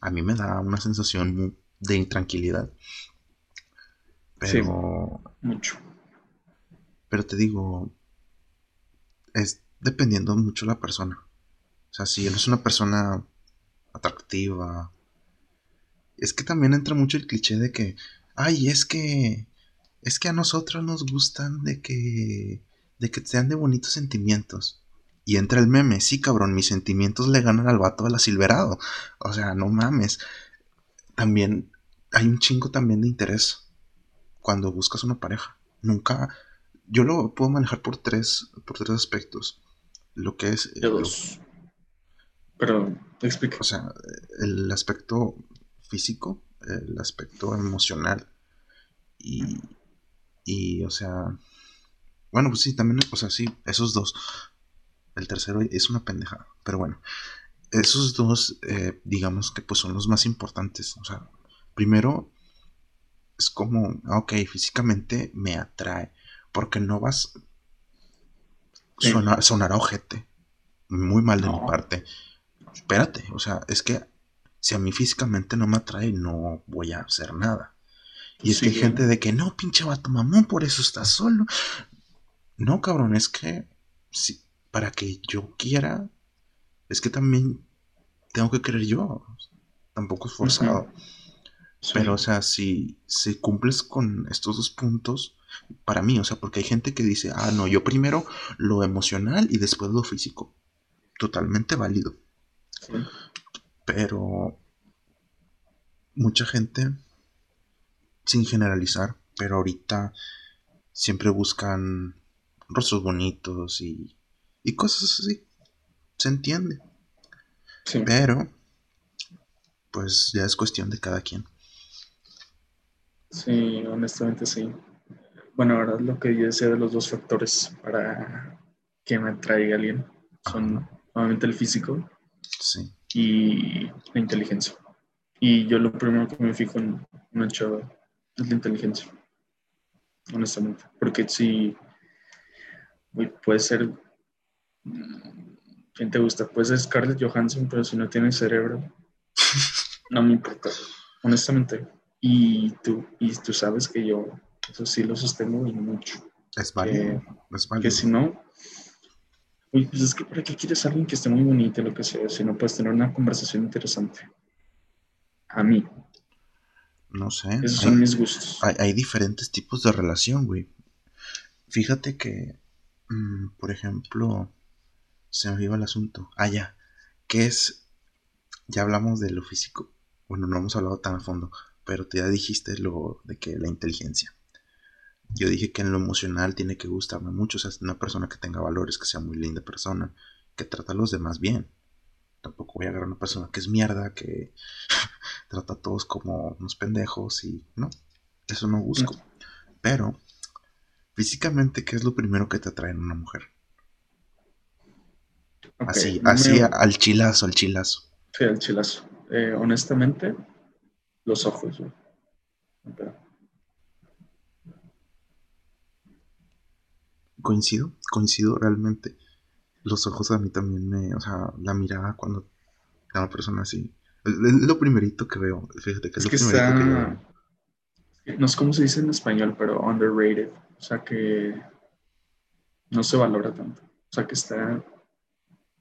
[SPEAKER 2] a mí me da una sensación de intranquilidad. Pero.
[SPEAKER 1] mucho.
[SPEAKER 2] Pero te digo, es dependiendo mucho de la persona. O sea, si eres una persona atractiva, es que también entra mucho el cliché de que, ay, es que, es que a nosotros nos gustan de que, de que sean de bonitos sentimientos. Y entra el meme, sí, cabrón, mis sentimientos le ganan al vato del asilverado. O sea, no mames. También hay un chingo también de interés cuando buscas una pareja. Nunca, yo lo puedo manejar por tres, por tres aspectos. Lo que es...
[SPEAKER 1] Pero, te explico.
[SPEAKER 2] O sea, el aspecto físico, el aspecto emocional. Y, y, o sea, bueno, pues sí, también, o sea, sí, esos dos. El tercero es una pendejada, pero bueno, esos dos, eh, digamos que pues son los más importantes. O sea, primero es como, ah, ok, físicamente me atrae, porque no vas, sonar, sonará ojete, muy mal de mi parte. Espérate, o sea, es que si a mí físicamente no me atrae, no voy a hacer nada. Y es que hay gente de que no, pinche vato mamón, por eso estás solo. No, cabrón, es que si, para que yo quiera es que también tengo que creer yo. Tampoco es forzado. Pero, o sea, si, si cumples con estos dos puntos, para mí, o sea, porque hay gente que dice, ah, no, yo primero lo emocional y después lo físico. Totalmente válido. Pero mucha gente, sin generalizar, pero ahorita siempre buscan rostros bonitos y, y cosas así. Se entiende. Pero, pues ya es cuestión de cada quien.
[SPEAKER 1] Sí, honestamente sí. Bueno, ahora lo que yo decía de los dos factores para que me traiga alguien son obviamente el físico y la inteligencia. Y yo lo primero que me fijo en una chava es la inteligencia, honestamente. Porque si puede ser, ¿quién te gusta? Puede ser Scarlett Johansson, pero si no tiene cerebro, no me importa, honestamente. Y tú, y tú sabes que yo eso sí lo sostengo y mucho.
[SPEAKER 2] Es válido.
[SPEAKER 1] Que, Que si no, pues es que ¿para qué quieres a alguien que esté muy bonito, lo que sea? Si no puedes tener una conversación interesante. A mí.
[SPEAKER 2] No sé.
[SPEAKER 1] Esos son mis gustos.
[SPEAKER 2] Hay, diferentes tipos de relación, güey. Fíjate que, mm, por ejemplo, se me iba el asunto. Ah, ya. ¿Qué es? Ya hablamos de lo físico. Bueno, no hemos hablado tan a fondo, pero te ya dijiste lo de que la inteligencia. Yo dije que en lo emocional tiene que gustarme mucho, o sea, una persona que tenga valores, que sea muy linda persona, que trata a los demás bien. Tampoco voy a agarrar a una persona que es mierda, que trata a todos como unos pendejos y no, eso no busco. Pero, físicamente, ¿qué es lo primero que te atrae en una mujer? Así, así al chilazo, al chilazo.
[SPEAKER 1] Sí, al chilazo. Eh, honestamente, los ojos.
[SPEAKER 2] Coincido, coincido realmente. Los ojos a mí también me, o sea, la mirada cuando una persona así. Es lo primerito que veo, fíjate que es, lo primerito que
[SPEAKER 1] veo. No sé cómo se dice en español, pero underrated. O sea que no se valora tanto. O sea que está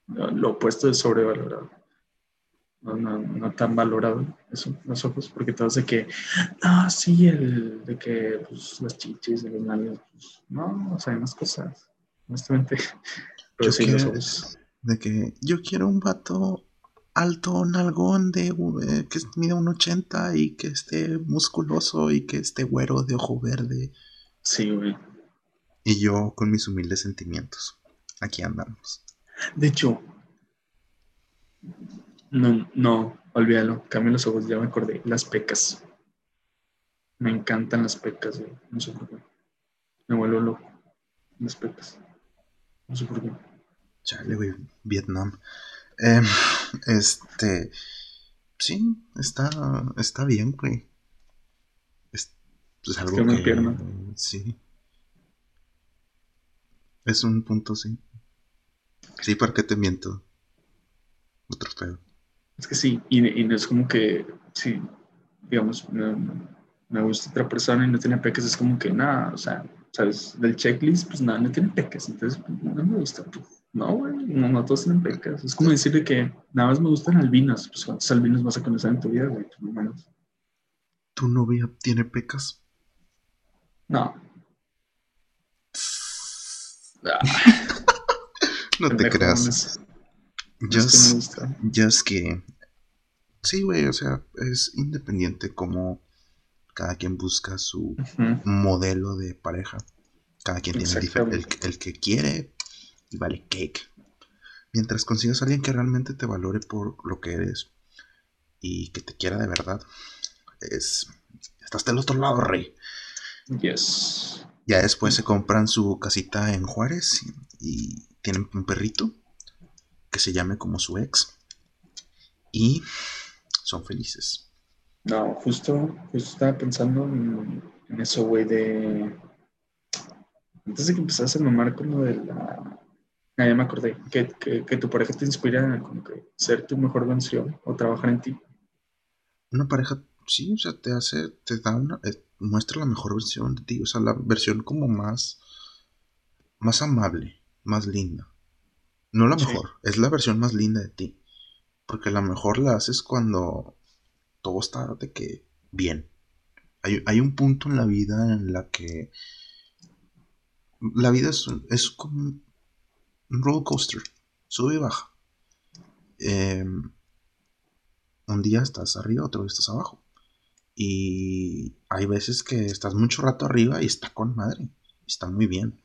[SPEAKER 1] lo opuesto de sobrevalorado no, no, no, tan valorado eso, los ojos, porque todo de que, ah, sí, el de que pues, las chichis, de los labios, pues, no, o sea, hay más cosas, honestamente.
[SPEAKER 2] Pero sí, los ojos. De que yo quiero un vato alto, nalgón, de, eh, que mida un 80 y que esté musculoso y que esté güero de ojo verde.
[SPEAKER 1] Sí, güey.
[SPEAKER 2] Y yo con mis humildes sentimientos. Aquí andamos.
[SPEAKER 1] De hecho, no, no, olvídalo. Cambio los ojos, ya me acordé. Las pecas. Me encantan las pecas, güey. No sé por qué. Me vuelvo loco. Las pecas. No sé por qué.
[SPEAKER 2] Chale, güey. Vietnam. Em, este. Sí, está, está bien, güey. Es, algo que, me pierna. Sí. Es un punto, sí. Sí, ¿por qué te miento? Otro feo.
[SPEAKER 1] Es que sí, y, no es como que, sí, digamos, me gusta otra persona y no tiene peques, es como que nada, o sea, ¿sabes? Del checklist, pues nada, no tiene peques, entonces pues, no me gusta. Pues, no, güey, no, no, todos tienen pecas. Es como decirle que nada más me gustan albinos, pues cuántos albinos vas a conocer en tu vida, güey, pues, menos.
[SPEAKER 2] ¿Tu novia tiene pecas?
[SPEAKER 1] No.
[SPEAKER 2] no te creas. Just, just que. Sí, güey, o sea, es independiente como cada quien busca su modelo de pareja. Cada quien tiene el, el, que quiere y vale cake. Mientras consigas a alguien que realmente te valore por lo que eres y que te quiera de verdad, es. Estás del otro lado, rey.
[SPEAKER 1] Yes.
[SPEAKER 2] Ya después se compran su casita en Juárez y tienen un perrito que se llame como su ex y son felices.
[SPEAKER 1] No, justo, justo estaba pensando en, eso, güey, de... Antes de que empezaras a mamar con lo de la... Ah, ya me acordé, que, que, tu pareja te inspira a como que ser tu mejor versión o trabajar en ti.
[SPEAKER 2] Una pareja, sí, o sea, te hace, te da una, eh, muestra la mejor versión de ti, o sea, la versión como más, más amable, más linda. No la mejor, es la versión más linda de ti. Porque la mejor la haces cuando todo está de que bien. Hay, hay un punto en la vida en la que la vida es, es como un roller coaster, sube y baja. Em, un día estás arriba, otro día estás abajo. Y hay veces que estás mucho rato arriba y está con madre, está muy bien.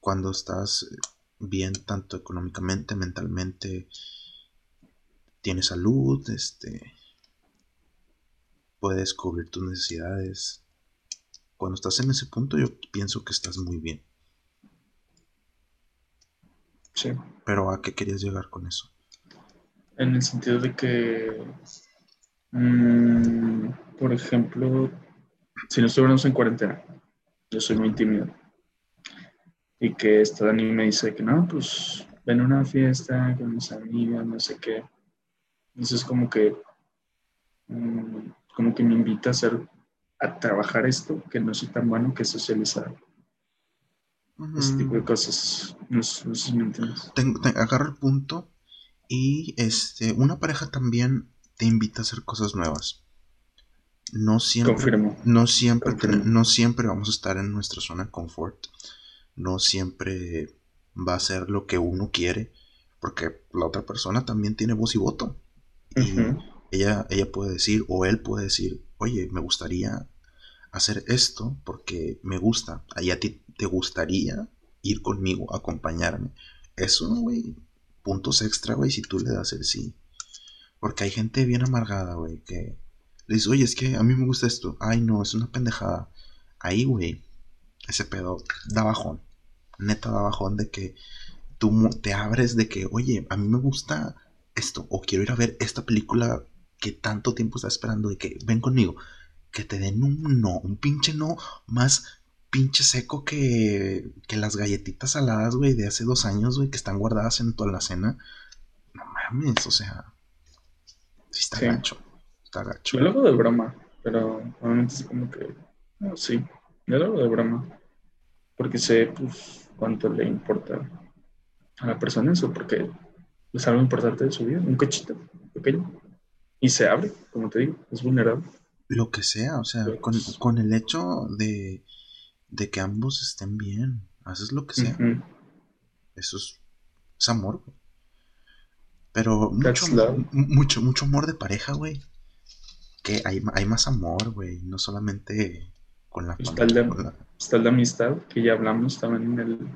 [SPEAKER 2] Cuando estás bien tanto económicamente, mentalmente, tienes salud, este, puedes cubrir tus necesidades. Cuando estás en ese punto yo pienso que estás muy bien.
[SPEAKER 1] Sí.
[SPEAKER 2] Pero ¿a qué querías llegar con eso?
[SPEAKER 1] En el sentido de que, mm, por ejemplo, si no estuviéramos en cuarentena, yo soy muy tímido. Y que esta Dani me dice que no, pues ven a una fiesta con mis amigas, no sé qué. Entonces como que, mm, como que me invita a hacer, a trabajar esto, que no soy tan bueno que socializar. Ese tipo de cosas. No, sé si me entiendes.
[SPEAKER 2] agarro el punto y este, una pareja también te invita a hacer cosas nuevas. No siempre,
[SPEAKER 1] Confirmo.
[SPEAKER 2] No siempre, no siempre vamos a estar en nuestra zona de confort. No siempre va a ser lo que uno quiere, porque la otra persona también tiene voz y voto. Y ella, ella puede decir, o él puede decir, oye, me gustaría hacer esto porque me gusta. ¿A ti te gustaría ir conmigo, acompañarme? Eso, güey, puntos extra, güey, si tú le das el sí. Porque hay gente bien amargada, güey, que le dice, oye, es que a mí me gusta esto. Ay, no, es una pendejada. Ahí, güey, ese pedo da bajón. Neta da bajón de que tú te abres de que, oye, a mí me gusta esto. O quiero ir a ver esta película que tanto tiempo está esperando. De que ven conmigo. Que te den un no, un pinche no más pinche seco que, que las galletitas saladas, güey, de hace dos años, güey, que están guardadas en toda la cena. No mames, o sea. Sí está gacho. Está gacho.
[SPEAKER 1] Yo lo hago de broma, pero obviamente es como que. No, sí, yo lo hago de broma. Porque sé, pues, cuánto le importa a la persona eso, porque es algo importante de su vida, un cochito pequeño. Y se abre, como te digo, es vulnerable.
[SPEAKER 2] Lo que sea, o sea, con, pues con el hecho de de que ambos estén bien. Haces lo que sea. Eso es, amor, Pero mucho, mucho, mucho amor de pareja, güey. Que hay, hay más amor, güey. No solamente con la
[SPEAKER 1] está familia. está el de amistad, que ya hablamos también en el,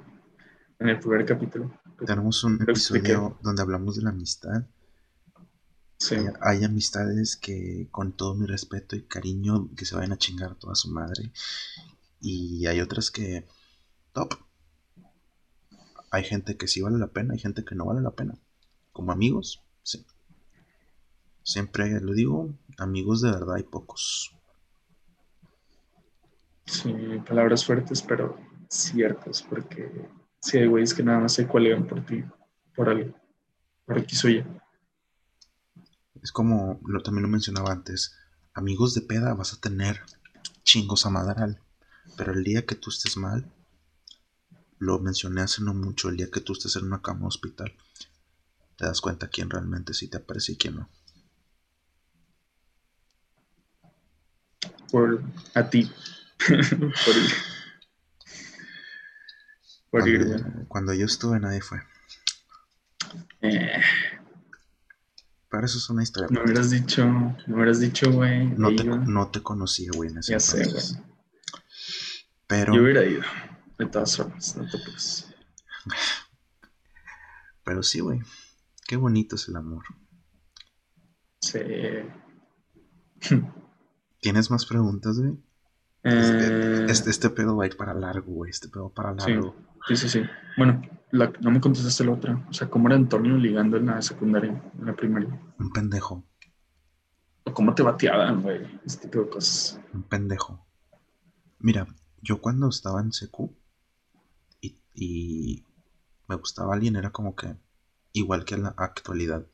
[SPEAKER 1] en el primer capítulo.
[SPEAKER 2] Tenemos un episodio donde hablamos de la amistad. Sí. Hay, hay, amistades que con todo mi respeto y cariño que se vayan a chingar toda su madre y hay otras que, top. Hay gente que sí vale la pena, hay gente que no vale la pena. Como amigos, sí. Siempre lo digo, amigos de verdad hay pocos.
[SPEAKER 1] Sí, palabras fuertes, pero ciertas, porque sí hay güeyes que nada más se cuelgan por ti, por algo, por aquí soy
[SPEAKER 2] Es como lo, también lo mencionaba antes, amigos de peda vas a tener chingos a madral. Pero el día que tú estés mal, lo mencioné hace no mucho, el día que tú estés en una cama hospital, te das cuenta quién realmente sí te aprecia y quién no.
[SPEAKER 1] Por a ti. Por ir.
[SPEAKER 2] Por cuando, ir, cuando yo estuve nadie fue. Eh. Para eso es una historia.
[SPEAKER 1] No hubieras dicho, no hubieras dicho, güey.
[SPEAKER 2] No, te, no te conocía, güey, en
[SPEAKER 1] ese Ya sé, güey. Pero. Yo hubiera ido, de todas formas, no te puedes.
[SPEAKER 2] Pero sí, güey. Qué bonito es el amor.
[SPEAKER 1] Sí.
[SPEAKER 2] ¿Tienes más preguntas, güey? Este, eh. este, este, pedo va a ir para largo, güey. Este pedo para largo.
[SPEAKER 1] Sí, sí, sí. Bueno, no me contestaste la otra. O sea, ¿cómo era Antonio ligando en la secundaria, en la primaria?
[SPEAKER 2] Un pendejo.
[SPEAKER 1] ¿O cómo te bateaban, güey? Este tipo de cosas.
[SPEAKER 2] Un pendejo. Mira, yo cuando estaba en secu y, me gustaba alguien, era como que, igual que en la actualidad,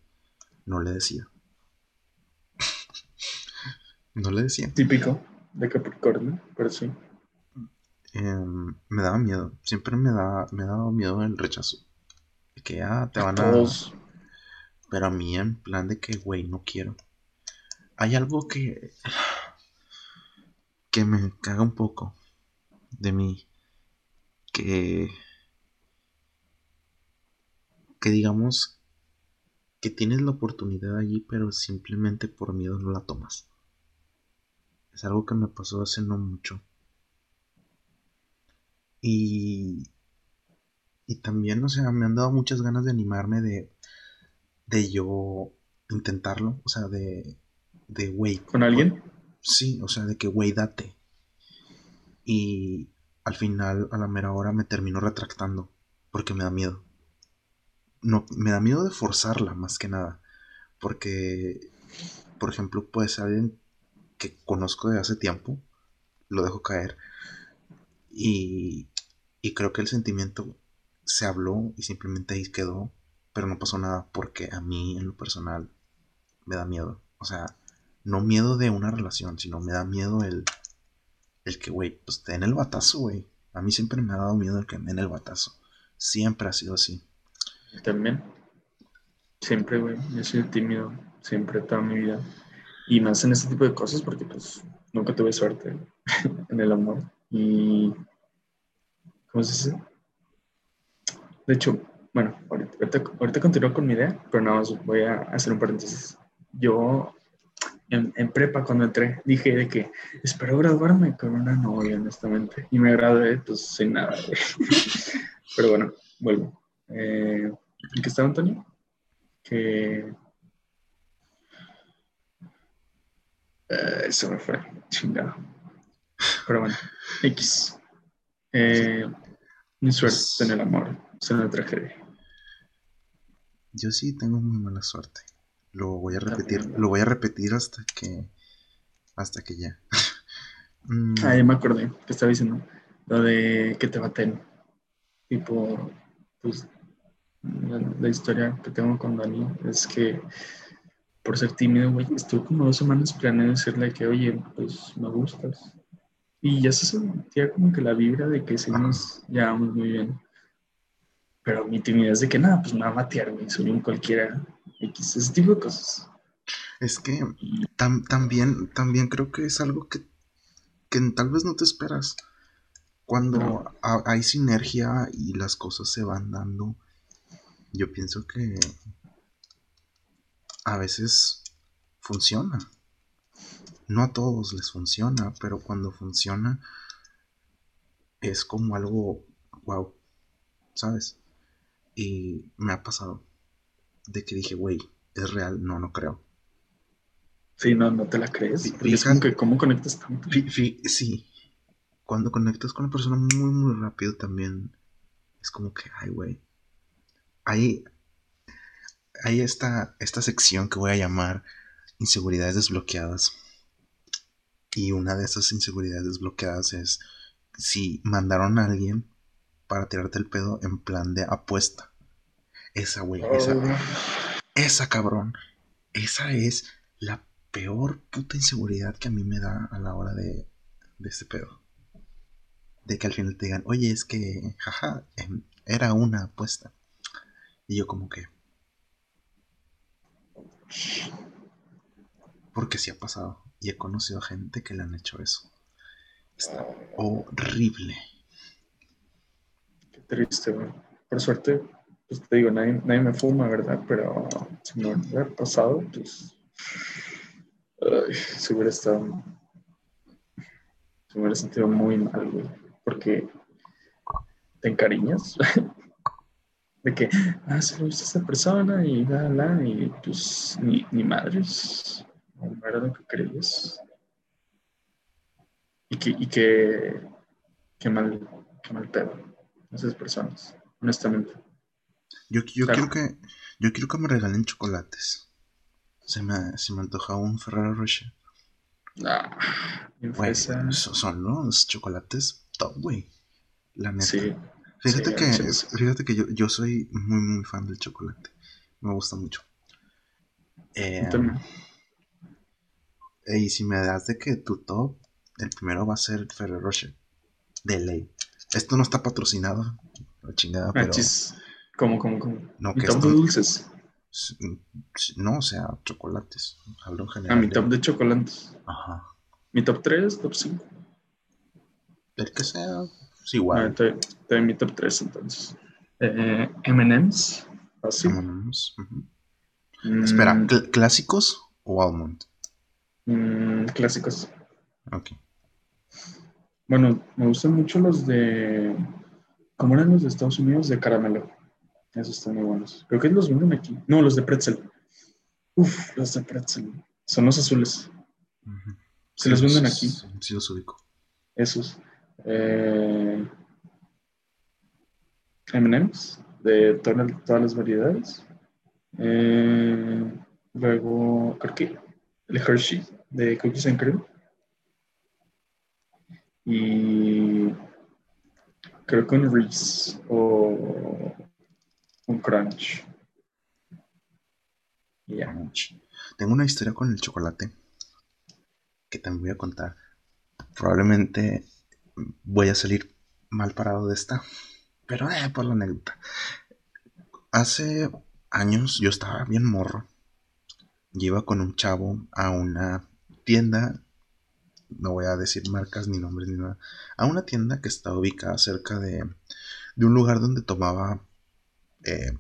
[SPEAKER 2] no le decía. no le decía.
[SPEAKER 1] Típico de Capricornio, pero sí.
[SPEAKER 2] em, me daba miedo. Siempre me da, me ha dado miedo el rechazo. Que ya ah, te van
[SPEAKER 1] a. Todos.
[SPEAKER 2] Pero a mí, en plan de que, güey, no quiero. Hay algo que. que me caga un poco de mí. Que. que digamos que tienes la oportunidad allí, pero simplemente por miedo no la tomas. Es algo que me pasó hace no mucho. Y, y también, o sea, me han dado muchas ganas de animarme de, de yo intentarlo, o sea, de, de güey.
[SPEAKER 1] ¿Con alguien?
[SPEAKER 2] Sí, o sea, de que güey, date. Y al final, a la mera hora, me termino retractando porque me da miedo no, me da miedo de forzarla más que nada. Porque, por ejemplo, puede ser alguien que conozco de hace tiempo, lo dejo caer. Y, y creo que el sentimiento se habló y simplemente ahí quedó, pero no pasó nada porque a mí en lo personal me da miedo. O sea, no miedo de una relación, sino me da miedo el, el que, güey, pues te den el batazo, güey. A mí siempre me ha dado miedo el que me den el batazo. Siempre ha sido así.
[SPEAKER 1] También. Siempre, güey. Yo soy tímido. Siempre, toda mi vida. Y más en este tipo de cosas porque, pues, nunca tuve suerte en el amor. Y. ¿Cómo se dice? De hecho, bueno, ahorita, ahorita, continúo con mi idea, pero nada más voy a hacer un paréntesis. Yo en, en, prepa cuando entré dije de que espero graduarme con una novia, honestamente. Y me gradué, pues sin nada. Pero bueno, vuelvo. Eh, ¿En qué estaba Antonio? Que. Eh, eso me fue, chingado. Pero bueno, X. Eh, mi suerte pues en el amor es una tragedia.
[SPEAKER 2] Yo sí tengo muy mala suerte. Lo voy a repetir, lo voy a repetir hasta que hasta que ya.
[SPEAKER 1] mm. Ah, ya me acordé que estaba diciendo lo de que te baten. Tipo, pues la, historia que tengo con Dani es que por ser tímido, güey, estuve como dos semanas planeando decirle que, oye, pues me gustas. Y ya se sentía como que la vibra de que sí nos llevamos muy bien. Pero mi timidez de que nada, pues me va a matear, güey, soy un cualquiera, X, ese tipo de cosas.
[SPEAKER 2] Es que también, también creo que es algo que, que tal vez no te esperas. Cuando hay sinergia y las cosas se van dando, yo pienso que a veces funciona. No a todos les funciona, pero cuando funciona es como algo wow, ¿sabes? Y me ha pasado de que dije, güey, es real, no, no creo.
[SPEAKER 1] Sí, no, no te la crees. es como que, ¿cómo conectas tanto?
[SPEAKER 2] Sí, cuando conectas con la persona muy, muy rápido también es como que, ay, güey, hay, hay esta, esta sección que voy a llamar inseguridades desbloqueadas. Y una de esas inseguridades desbloqueadas es si mandaron a alguien para tirarte el pedo en plan de apuesta. Esa, güey, esa, oh. esa cabrón, esa es la peor puta inseguridad que a mí me da a la hora de, de este pedo. De que al final te digan, oye, es que, jaja, em, era una apuesta. Y yo como que... Porque sí ha pasado. Y he conocido gente que le han hecho eso. Está horrible.
[SPEAKER 1] Qué triste, güey. Por suerte, pues te digo, nadie, me fuma, ¿verdad? Pero si me hubiera pasado, pues... Ay, se hubiera estado... Se hubiera sentido muy mal, güey. Porque te encariñas de que, ah, se lo gusta a esta persona y la, y pues ni, ni madres, no era lo que creías. Y que, y que, qué mal, qué mal pedo, esas personas, honestamente.
[SPEAKER 2] Yo, yo quiero que, yo quiero que me regalen chocolates. Se me, se me antoja un Ferrero Rocher.
[SPEAKER 1] Ah,
[SPEAKER 2] son los chocolates top, güey. La neta. Sí. Fíjate que, fíjate que yo, yo, soy muy, muy fan del chocolate. Me gusta mucho. Eh, y si me das de que tu top, el primero va a ser Ferrero Rocher. De ley. Esto no está patrocinado, la chingada,
[SPEAKER 1] Ah,
[SPEAKER 2] pero.
[SPEAKER 1] chis. ¿Cómo, cómo, cómo?
[SPEAKER 2] No,
[SPEAKER 1] mi
[SPEAKER 2] que
[SPEAKER 1] top
[SPEAKER 2] esto-
[SPEAKER 1] de dulces.
[SPEAKER 2] No, o sea, chocolates. Hablo en
[SPEAKER 1] Ah,
[SPEAKER 2] general.
[SPEAKER 1] mi
[SPEAKER 2] de-
[SPEAKER 1] top de chocolates.
[SPEAKER 2] Ajá.
[SPEAKER 1] Mi top 3, top 5.
[SPEAKER 2] El que sea, es
[SPEAKER 1] Ah,
[SPEAKER 2] igual.
[SPEAKER 1] te, te doy mi top 3 entonces. Eh, MM's. Así.
[SPEAKER 2] Vámonos. Ujú.
[SPEAKER 1] Mm,
[SPEAKER 2] Espera, ¿cl- ¿clásicos o almond?
[SPEAKER 1] Mm, clásicos.
[SPEAKER 2] Ok.
[SPEAKER 1] Bueno, me gustan mucho los de. ¿Cómo eran los de Estados Unidos? De caramelo. Esos están muy buenos. Creo que los venden aquí. No, los de pretzel. Uf, los de pretzel. Son los azules. Se los venden aquí.
[SPEAKER 2] Sí, sí los ubico.
[SPEAKER 1] Esos. Eh, M&M's de todas, todas las variedades. Eh, luego, creo que el Hershey de Cookies and Cream. Y creo que un Reese o un Crunch. Ya.
[SPEAKER 2] Ouch. Tengo una historia con el chocolate que también voy a contar. Probablemente voy a salir mal parado de esta, pero eh, por la anécdota. Hace años yo estaba bien morro. Iba con un chavo a una tienda, no voy a decir marcas ni nombres ni nada, a una tienda que estaba ubicada cerca de, de un lugar donde tomaba eh,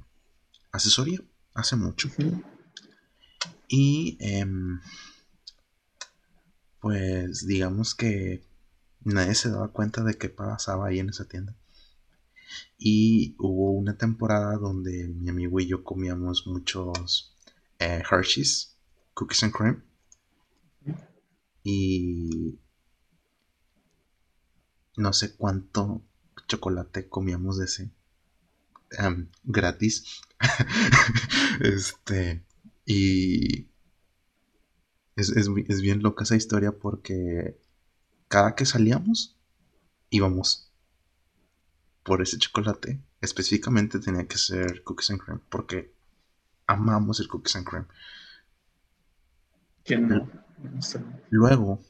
[SPEAKER 2] asesoría hace mucho. Y em, pues digamos que nadie se daba cuenta de qué pasaba ahí en esa tienda. Y hubo una temporada donde mi amigo y yo comíamos muchos eh, Hershey's, Cookies and Cream. Y no sé cuánto chocolate comíamos de ese. em, gratis. este. Y es, es, es bien loca esa historia porque cada que salíamos íbamos por ese chocolate. Específicamente tenía que ser cookies and cream porque amamos el cookies and cream.
[SPEAKER 1] ¿Quién no?
[SPEAKER 2] Luego,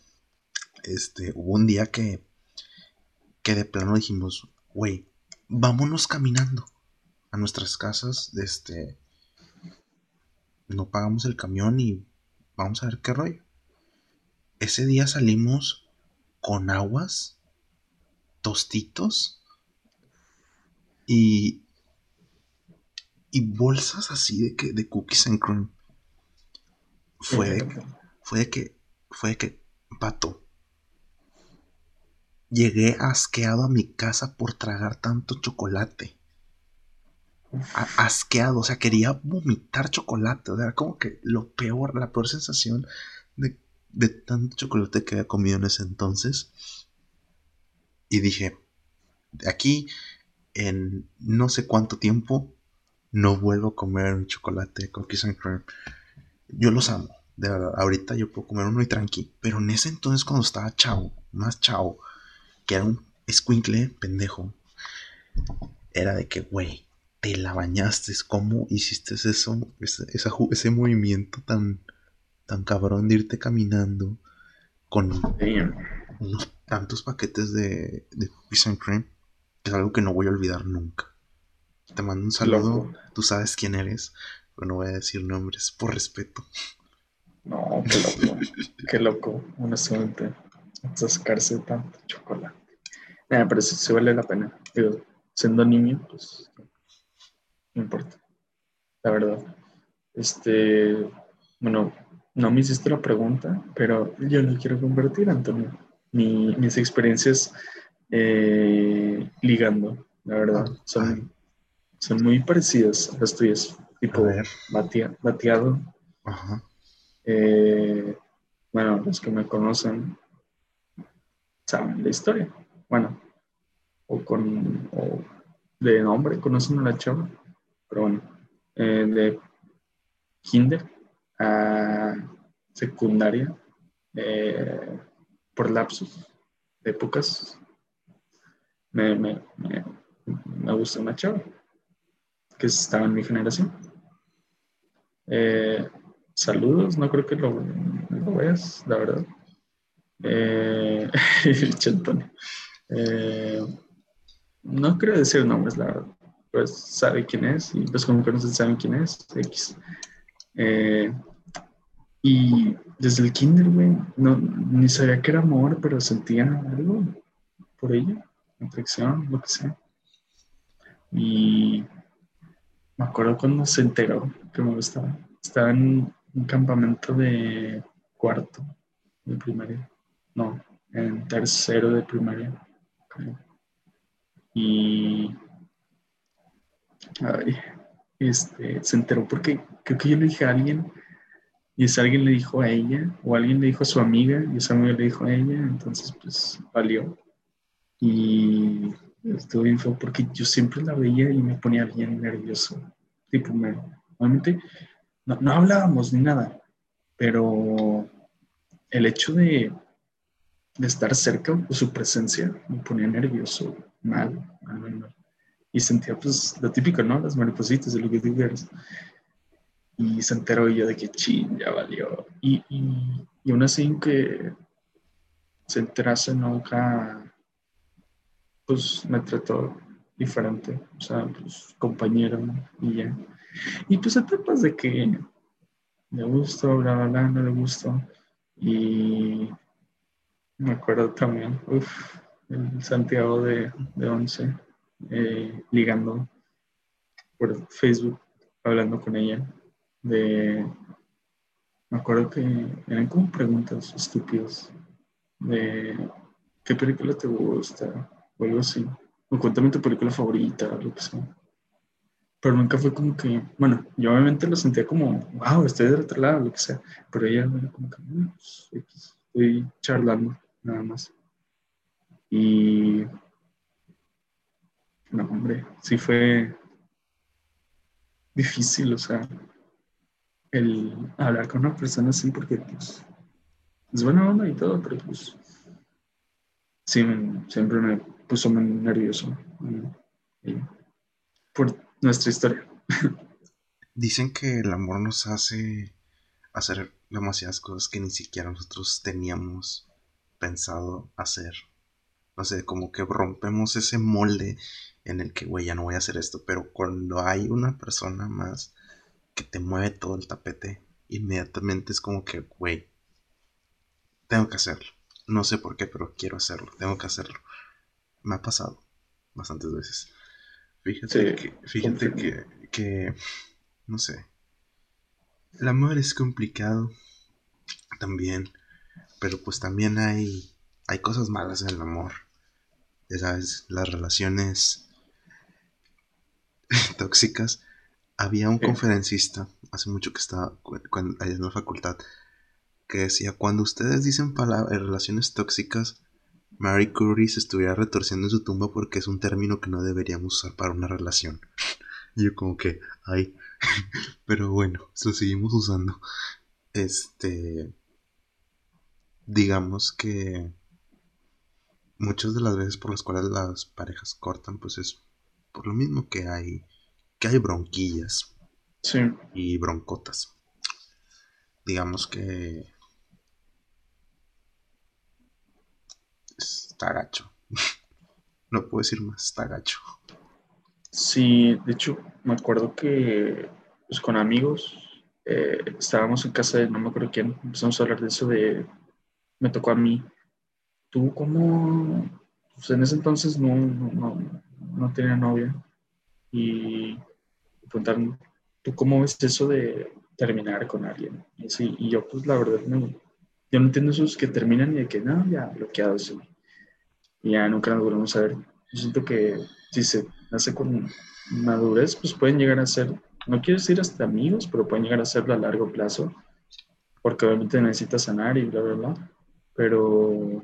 [SPEAKER 2] este, hubo un día que, que de plano dijimos, güey, vámonos caminando a nuestras casas, este, no pagamos el camión y vamos a ver qué rollo. Ese día salimos con aguas, tostitos y, y bolsas así de que de cookies and cream. Fue de, fue que, fue de que, pato, llegué asqueado a mi casa por tragar tanto chocolate. Asqueado, o sea, quería vomitar chocolate, era como que lo peor, la peor sensación de, de tanto chocolate que había comido en ese entonces. Y dije, aquí, en no sé cuánto tiempo, no vuelvo a comer un chocolate cookies and cream. Yo los amo, de verdad. Ahorita yo puedo comer uno y tranqui. Pero en ese entonces, cuando estaba chavo, más chavo, que era un escuincle pendejo, era de que, güey, te la bañaste. ¿Cómo hiciste eso? Ese, esa ju- ese movimiento tan, tan cabrón de irte caminando con
[SPEAKER 1] Damn.
[SPEAKER 2] unos tantos paquetes de, de cookies and cream. Es algo que no voy a olvidar nunca. Te mando un saludo.
[SPEAKER 1] Loco.
[SPEAKER 2] Tú sabes quién eres. Pero no voy a decir nombres por respeto.
[SPEAKER 1] No, qué loco. qué loco, honestamente. Atascarse tanto chocolate. Nada, pero sí, sí vale la pena. Digo, siendo niño, pues no importa. La verdad. Este, bueno, no me hiciste la pregunta, pero yo lo quiero convertir, Antonio. Mi- mis experiencias eh, ligando, la verdad,
[SPEAKER 2] Ay.
[SPEAKER 1] son, son muy parecidas a las tuyas. Tipo, batea- bateado,
[SPEAKER 2] Ajá.
[SPEAKER 1] eh, bueno, los que me conocen saben la historia. Bueno, o con o de nombre conocen a la chava, pero bueno, eh, de kinder a secundaria, eh, por lapsos de épocas, me, me, me, me gusta una chava que estaba en mi generación. Eh, saludos, no creo que lo, lo veas, la verdad. Eh. Eh, no quiero decir nombres, la verdad. Pues sabe quién es y como que no se saben quién es. X. Eh, y desde el kinder, güey, no, ni sabía que era amor, pero sentía algo por ella, atracción, lo que sea. Y me acuerdo cuando se enteró que me gustaba. Estaba en un campamento de cuarto de primaria. No, en tercero de primaria. Y ay, este, se enteró porque creo que yo le dije a alguien y ese alguien le dijo a ella o alguien le dijo a su amiga y esa amiga le dijo a ella, entonces pues valió. Y estuvo bien feo porque yo siempre la veía y me ponía bien nervioso. Tipo, me, normalmente no, no hablábamos ni nada, pero el hecho de, de estar cerca o su presencia me ponía nervioso, mal, mal, mal, Y sentía pues lo típico, ¿no? Las maripositas de lo que digas. Y se enteró yo de que ching, ya valió. Y, y, y aún así que se enterase nunca, pues me trató diferente, o sea, pues compañero y ya. Y pues etapas de que le gustó, bla, bla, bla, no le gustó. Y me acuerdo también, uff, el Santiago de, de 11, eh, ligando por Facebook, hablando con ella de, me acuerdo que eran como preguntas estúpidas de qué película te gusta o algo así, o cuéntame tu película favorita, lo que sea. Pero nunca fue como que, bueno, yo obviamente lo sentía como, wow, estoy del otro lado, lo que sea, pero ella era como que, pues, estoy charlando, nada más. Y, no, hombre, sí fue difícil, o sea, el hablar con una persona así porque pues, es buena onda y todo, pero pues sí, siempre me puso muy nervioso por nuestra historia.
[SPEAKER 2] Dicen que el amor nos hace hacer demasiadas cosas que ni siquiera nosotros teníamos pensado hacer. No sé, como que rompemos ese molde en el que, güey, ya no voy a hacer esto, pero cuando hay una persona más que te mueve todo el tapete, inmediatamente es como que, güey, tengo que hacerlo. No sé por qué, pero quiero hacerlo, tengo que hacerlo. Me ha pasado bastantes veces. Fíjate que, fíjate que, que, no sé. El amor es complicado también, pero pues también hay, hay cosas malas en el amor. Ya sabes, las relaciones tóxicas había un conferencista, hace mucho que estaba cuando, en la facultad, que decía, cuando ustedes dicen palabras, relaciones tóxicas, Mary Curie se estuviera retorciendo en su tumba porque es un término que no deberíamos usar para una relación. Y yo como que, ay, pero bueno, lo seguimos usando. Este, digamos que muchas de las veces por las cuales las parejas cortan, pues es por lo mismo que hay que hay bronquillas y broncotas. Digamos que está no puedo decir más, está gacho.
[SPEAKER 1] Sí, de hecho, me acuerdo que pues, con amigos eh, estábamos en casa de no me acuerdo quién, empezamos a hablar de eso de, me tocó a mí. ¿Tú cómo, pues en ese entonces no, no, no tenía novia y preguntarme, ¿tú cómo ves eso de terminar con alguien? Y, sí, y yo, pues la verdad, no, yo no entiendo esos que terminan y de que, no, ya bloqueado. Y ya nunca nos volvemos a ver. Yo siento que si se hace con madurez, pues pueden llegar a ser, no quiero decir hasta amigos, pero pueden llegar a serlo a largo plazo, porque obviamente necesitas sanar y bla, bla, bla. Pero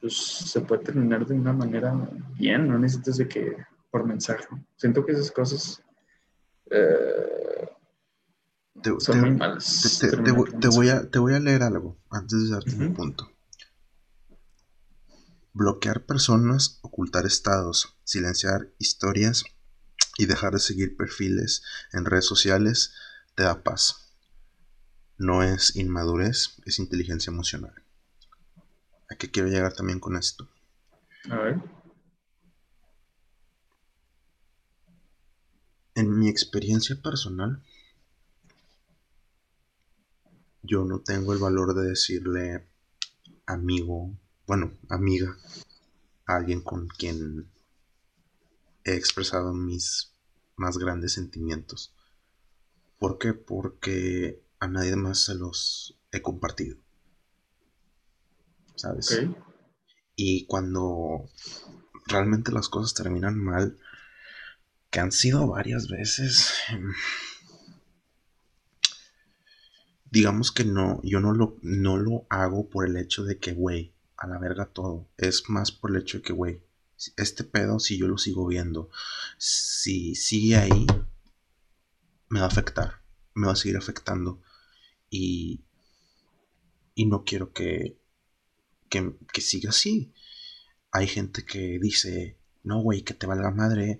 [SPEAKER 1] pues se puede terminar de una manera bien, no necesitas de que por mensaje. Siento que esas cosas
[SPEAKER 2] te, voy a, te voy a leer algo antes de darte un punto. Bloquear personas, ocultar estados, silenciar historias y dejar de seguir perfiles en redes sociales te da paz. No es inmadurez, es inteligencia emocional. ¿A qué quiero llegar también con esto?
[SPEAKER 1] A ver.
[SPEAKER 2] En mi experiencia personal, yo no tengo el valor de decirle amigo, bueno, amiga, alguien con quien he expresado mis más grandes sentimientos. ¿Por qué? Porque a nadie más se los he compartido. ¿Sabes? Y cuando realmente las cosas terminan mal, que han sido varias veces, digamos que no, yo no lo, no lo hago por el hecho de que, güey, a la verga todo. Es más por el hecho de que, güey, este pedo, si yo lo sigo viendo, si sigue ahí, me va a afectar, me va a seguir afectando. Y, y no quiero que, que, que siga así. Hay gente que dice, no, güey, que te valga madre,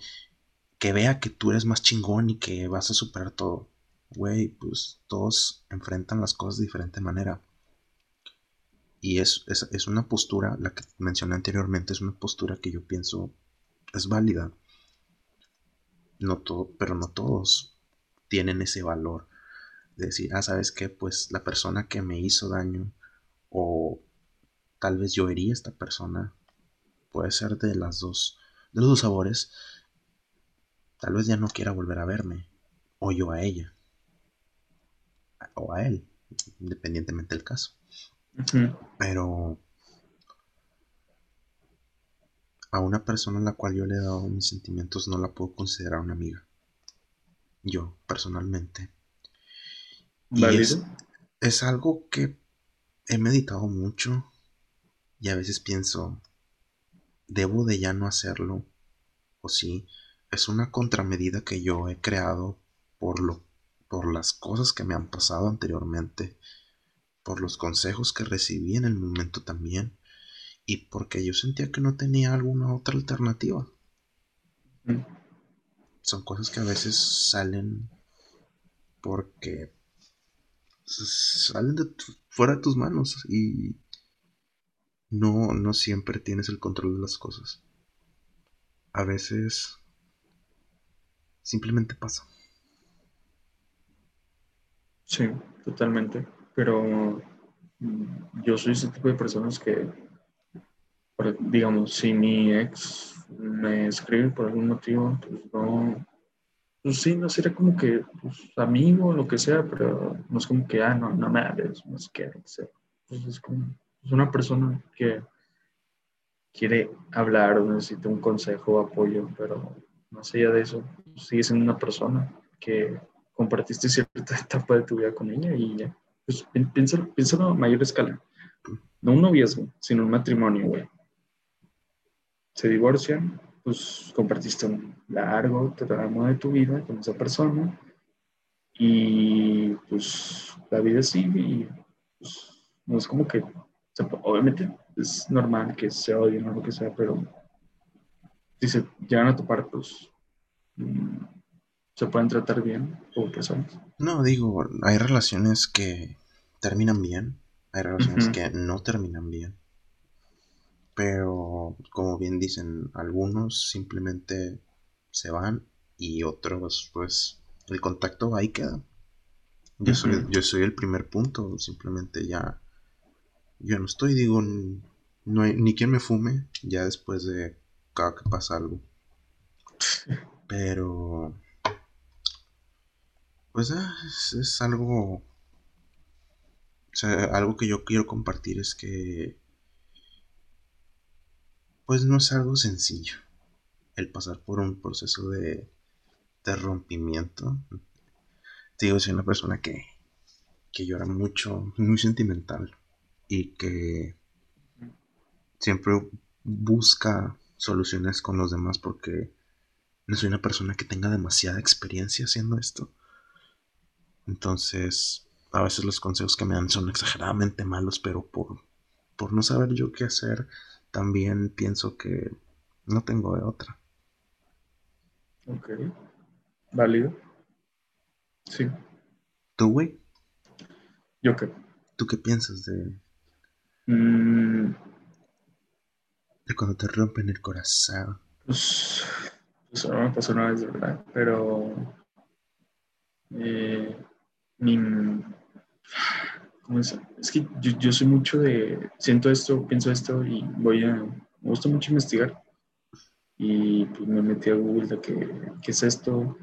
[SPEAKER 2] que vea que tú eres más chingón y que vas a superar todo. Güey, pues todos enfrentan las cosas de diferente manera. Y es, es, una postura, la que mencioné anteriormente, es una postura que yo pienso es válida. No todo, pero no todos tienen ese valor de decir, ah, ¿sabes qué? Pues la persona que me hizo daño o tal vez yo hería a esta persona, puede ser de las dos, de los dos sabores, tal vez ya no quiera volver a verme, o yo a ella, o a él, independientemente del caso. Pero a una persona a la cual yo le he dado mis sentimientos no la puedo considerar una amiga. Yo, personalmente. Y es, es, algo que he meditado mucho y a veces pienso, ¿debo de ya no hacerlo? O sí, es una contramedida que yo he creado por, lo, por las cosas que me han pasado anteriormente por los consejos que recibí en el momento también y porque yo sentía que no tenía alguna otra alternativa. Mm. Son cosas que a veces salen porque salen de fuera de tus manos y no, no siempre tienes el control de las cosas. A veces simplemente pasa.
[SPEAKER 1] Sí, totalmente pero mm, yo soy ese tipo de personas que, digamos, si mi ex me escribe por algún motivo, pues no, pues sí, no sería como que pues, amigo o lo que sea, pero no es como que, ah, no, no me hables, no sé qué, pues es como es una persona que quiere hablar o necesita un consejo o apoyo, pero más allá de eso, sigue siendo una persona que compartiste cierta etapa de tu vida con ella y ya pues piénsalo, a mayor escala. No un noviazgo, sino un matrimonio, güey. Se divorcian, pues compartiste un largo tramo de tu vida con esa persona y pues la vida sigue y pues no es como que, obviamente es normal que se odien o lo que sea, pero si se llegan a topar, pues mm, se pueden tratar bien como personas.
[SPEAKER 2] No, digo, hay relaciones que terminan bien, hay relaciones que no terminan bien. Pero, como bien dicen, algunos simplemente se van y otros, pues, el contacto ahí queda. Yo, soy, yo soy el primer punto, simplemente ya, yo no estoy, digo, no hay ni quien me fume ya después de cada que pasa algo. Pero pues ah, es, algo... O sea, algo que yo quiero compartir es que... Pues no es algo sencillo el pasar por un proceso de, de rompimiento. Te digo, soy una persona que, que llora mucho, muy sentimental y que siempre busca soluciones con los demás porque no soy una persona que tenga demasiada experiencia haciendo esto. Entonces, a veces los consejos que me dan son exageradamente malos, pero por, por no saber yo qué hacer, también pienso que no tengo de otra.
[SPEAKER 1] Ok. Válido. Sí.
[SPEAKER 2] ¿Tú, güey?
[SPEAKER 1] ¿Yo qué?
[SPEAKER 2] ¿Tú qué piensas de...?
[SPEAKER 1] Mm,
[SPEAKER 2] De cuando te rompen el corazón.
[SPEAKER 1] Pues, pues eso me pasó una vez, ¿verdad? Pero eh, mi, ¿cómo es? es que yo, soy mucho de, siento esto, pienso esto y voy a, me gusta mucho investigar. Y pues me metí a Google de que, qué es esto,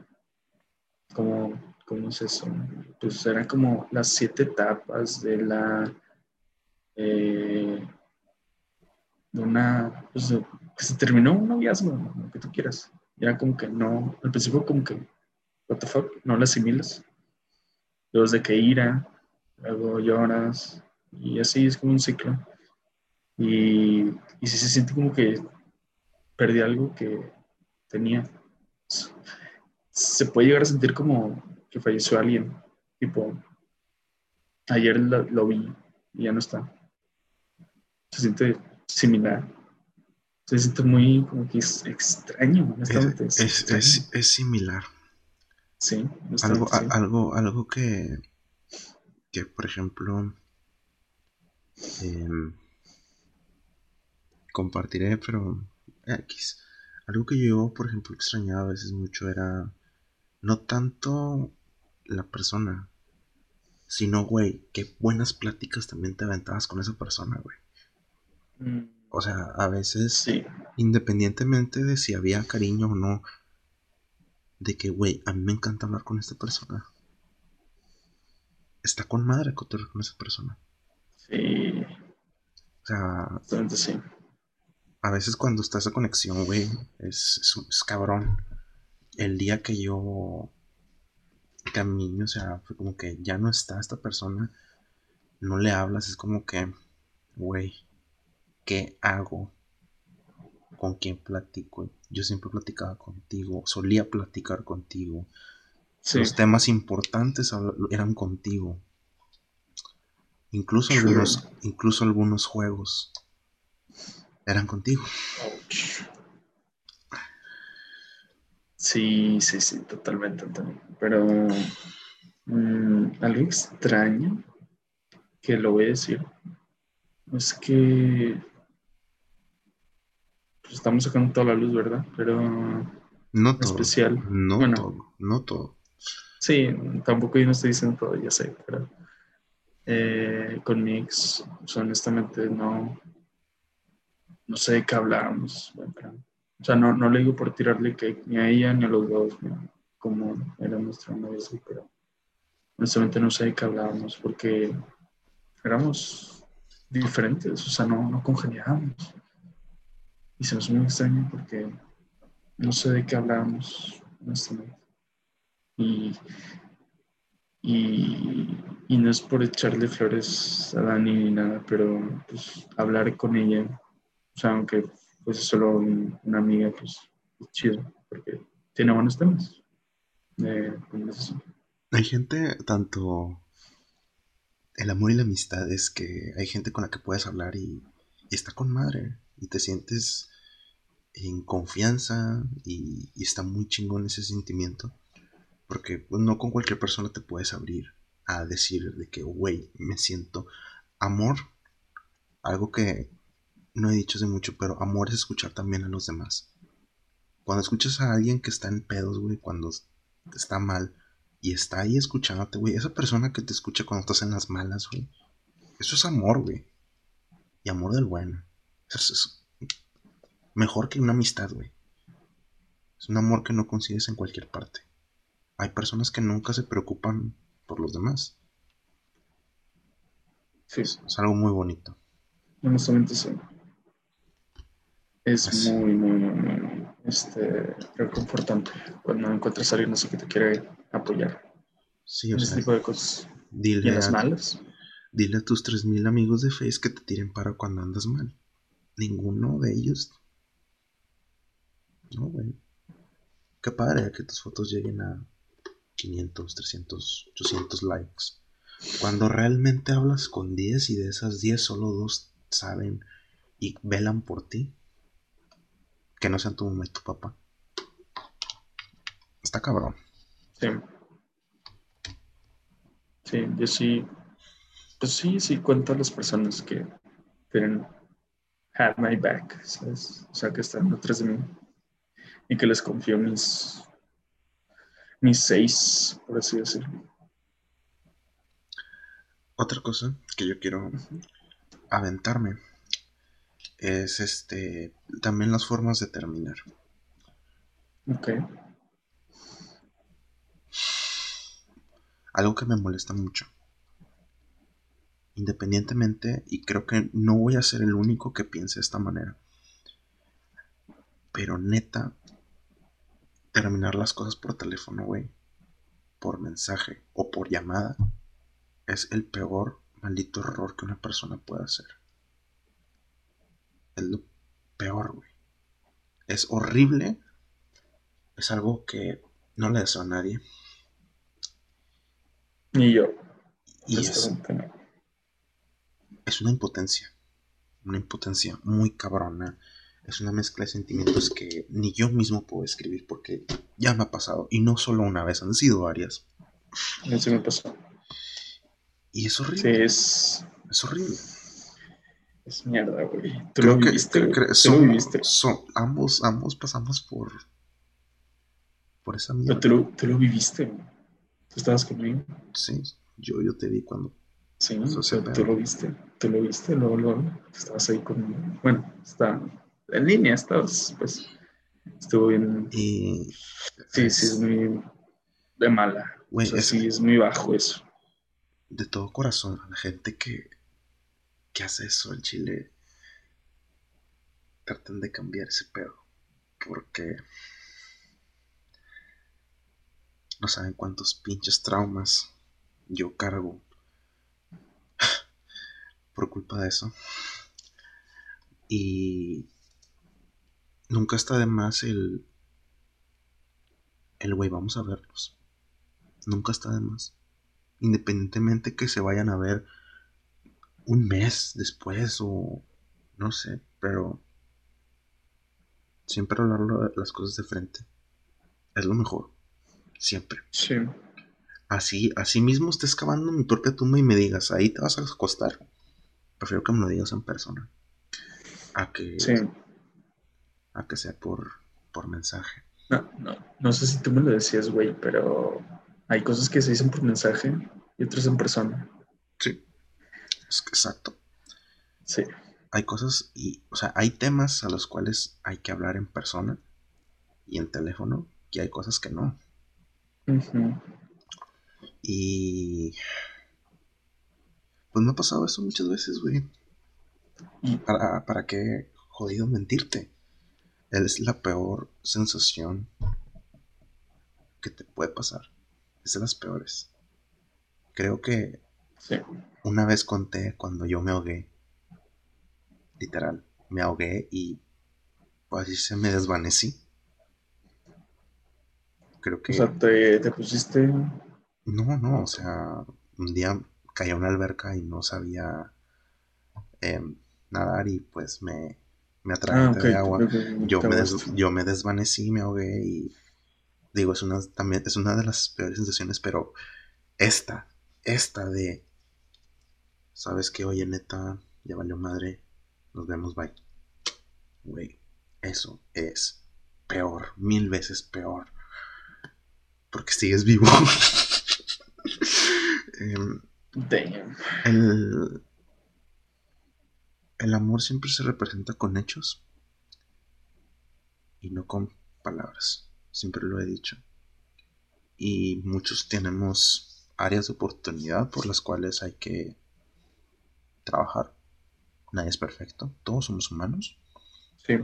[SPEAKER 1] cómo, cómo es eso. Pues eran como las siete etapas de la... Eh, de una, pues, que se terminó un noviazgo, lo que tú quieras. Era como que no, al principio como que, what the fuck, no la asimilas. Luego de que ira, luego lloras, y así es como un ciclo. Y, y si se siente como que perdí algo que tenía. Se puede llegar a sentir como que falleció alguien, tipo, ayer lo, lo vi y ya no está. Se siente similar. Se siente muy como que es extraño.
[SPEAKER 2] Es, es, es, similar.
[SPEAKER 1] Sí,
[SPEAKER 2] algo, algo, algo que, que por ejemplo, em, compartiré, pero X. Algo que yo, por ejemplo, extrañaba a veces mucho era no tanto la persona, sino, güey, qué buenas pláticas también te aventabas con esa persona, güey. O sea, a veces, independientemente de si había cariño o no, de que, güey, a mí me encanta hablar con esta persona. Está con madre con esa persona.
[SPEAKER 1] Sí.
[SPEAKER 2] O sea,
[SPEAKER 1] sí.
[SPEAKER 2] a veces cuando está esa conexión, güey, es, es, cabrón. El día que yo camino, o sea, fue como que ya no está esta persona, no le hablas, es como que, güey, ¿qué hago? ¿Con quién platico? Yo siempre platicaba contigo, solía platicar contigo. Los temas importantes eran contigo. Incluso algunos, incluso algunos juegos eran contigo.
[SPEAKER 1] Sí, sí, sí, totalmente, Pero mm, algo extraño que lo voy a decir es que pues, estamos sacando toda la luz, ¿verdad? Pero
[SPEAKER 2] no todo,
[SPEAKER 1] especial.
[SPEAKER 2] No todo, no todo.
[SPEAKER 1] Sí, tampoco yo no estoy diciendo todo, ya sé, pero eh, con mi ex, honestamente no, no sé de qué hablábamos. O sea, no, no le digo por tirarle que ni a ella ni a los dos, como era nuestra novia, pero honestamente no sé de qué hablábamos porque éramos diferentes, o sea, no, no congeniábamos. Y se nos muy extraño porque no sé de qué hablábamos. Y, y, y, no es por echarle flores a Dani ni nada, pero pues hablar con ella, o sea, aunque es solo una amiga, pues es chido, porque tiene buenos temas de
[SPEAKER 2] Hay gente, tanto el amor y la amistad es que hay gente con la que puedes hablar y, está con madre y te sientes en confianza y, está muy chingón ese sentimiento porque pues, no con cualquier persona te puedes abrir a decir de que, güey, me siento amor, algo que no he dicho hace mucho, pero amor es escuchar también a los demás. Cuando escuchas a alguien que está en pedos, güey, cuando está mal, y está ahí escuchándote, güey. Esa persona que te escucha cuando estás en las malas, güey. Eso es amor, güey. Y amor del bueno. Eso es mejor que una amistad, güey. Es un amor que no consigues en cualquier parte. Hay personas que nunca se preocupan por los demás.
[SPEAKER 1] Sí.
[SPEAKER 2] Es, algo muy bonito.
[SPEAKER 1] Honestamente sí. Es muy, muy, muy, muy, este, reconfortante cuando encuentras a alguien así que te quiere apoyar.
[SPEAKER 2] Sí,
[SPEAKER 1] o ese tipo de cosas. Dile
[SPEAKER 2] ¿Y
[SPEAKER 1] las malas?
[SPEAKER 2] Dile a tus 3000 amigos de Face que te tiren para cuando andas mal. Ninguno de ellos. No, güey. Qué padre que tus fotos lleguen a 500, 300, 800 likes. Cuando realmente hablas con 10 y de esas 10 solo dos saben y velan por ti. Que no sean tu mamá y tu papá. Está cabrón.
[SPEAKER 1] Sí. Sí, yo sí. Pues sí, sí cuento a las personas que tienen had my back, ¿sabes? O sea, que están detrás de mí y que les confío mis, mis seis, por así decirlo.
[SPEAKER 2] Otra cosa que yo quiero aventarme es este también las formas de terminar.
[SPEAKER 1] Ok.
[SPEAKER 2] Algo que me molesta mucho. Independientemente, y creo que no voy a ser el único que piense de esta manera. Pero neta, terminar las cosas por teléfono, güey, por mensaje o por llamada, es el peor maldito error que una persona puede hacer. Es lo peor, güey. Es horrible. Es algo que no le deseo a nadie.
[SPEAKER 1] Ni yo.
[SPEAKER 2] Y es, es una impotencia. Una impotencia muy cabrona. Es una mezcla de sentimientos que ni yo mismo puedo escribir porque ya me ha pasado. Y no solo una vez, han sido varias.
[SPEAKER 1] Eso me pasó.
[SPEAKER 2] Y es horrible.
[SPEAKER 1] Sí, es.
[SPEAKER 2] Es horrible.
[SPEAKER 1] Es mierda, güey. Tú
[SPEAKER 2] Creo
[SPEAKER 1] lo
[SPEAKER 2] que
[SPEAKER 1] viviste.
[SPEAKER 2] son-
[SPEAKER 1] lo viviste.
[SPEAKER 2] son- ambos, ambos pasamos por. Por esa mierda.
[SPEAKER 1] Pero tú lo, tú lo viviste, güey. Tú estabas conmigo.
[SPEAKER 2] Sí, yo, yo te vi cuando.
[SPEAKER 1] Sí, tú lo viste. Tú lo viste, luego, luego. Estabas ahí conmigo. Bueno, está en línea, estabas, pues. Estuvo bien.
[SPEAKER 2] Y.
[SPEAKER 1] Sí, sí, es muy de mala.
[SPEAKER 2] Güey,
[SPEAKER 1] o sea,
[SPEAKER 2] es-
[SPEAKER 1] sí, es muy bajo eso.
[SPEAKER 2] de todo corazón la gente que, que hace eso en Chile. Traten de cambiar ese pedo. Porque no saben cuántos pinches traumas yo cargo por culpa de eso. Y nunca está de más el el güey, vamos a verlos. Nunca está de más independientemente que se vayan a ver un mes después o no sé, pero siempre hablar las cosas de frente es lo mejor, siempre.
[SPEAKER 1] Sí.
[SPEAKER 2] Así, así mismo estés cavando mi propia tumba y me digas, ahí te vas a acostar. Prefiero que me lo digas en persona. A que,
[SPEAKER 1] Sí.
[SPEAKER 2] a que sea por, por mensaje.
[SPEAKER 1] No, no, no sé si tú me lo decías, güey, pero hay cosas que se dicen por mensaje y otras en persona.
[SPEAKER 2] Sí. Es que exacto.
[SPEAKER 1] Sí,
[SPEAKER 2] hay cosas y, o sea, hay temas a los cuales hay que hablar en persona y en teléfono y hay cosas que no.
[SPEAKER 1] Ujú.
[SPEAKER 2] Y pues me ha pasado eso muchas veces, güey.
[SPEAKER 1] Y-
[SPEAKER 2] ¿Para, para qué jodido mentirte? Es la peor sensación que te puede pasar. Es de las peores. Creo que
[SPEAKER 1] sí,
[SPEAKER 2] una vez conté cuando yo me ahogué. Literal, me ahogué y pues así se me desvanecí. Creo que...
[SPEAKER 1] o sea, te, te pusiste,
[SPEAKER 2] No, no, o sea, un día caí a una alberca y no sabía em, nadar y pues me, me
[SPEAKER 1] ah,
[SPEAKER 2] de agua. Yo me, des- yo me desvanecí, me ahogué y digo, es una, también, es una de las peores sensaciones, pero esta, esta de, sabes que, oye, neta, ya valió madre, nos vemos, bye. Güey, eso es peor, mil veces peor. Porque sigues vivo. Em,
[SPEAKER 1] Damn.
[SPEAKER 2] el, el amor siempre se representa con hechos y no con palabras. Siempre lo he dicho. Y muchos tenemos áreas de oportunidad por las cuales hay que trabajar. Nadie es perfecto. Todos somos humanos.
[SPEAKER 1] Sí.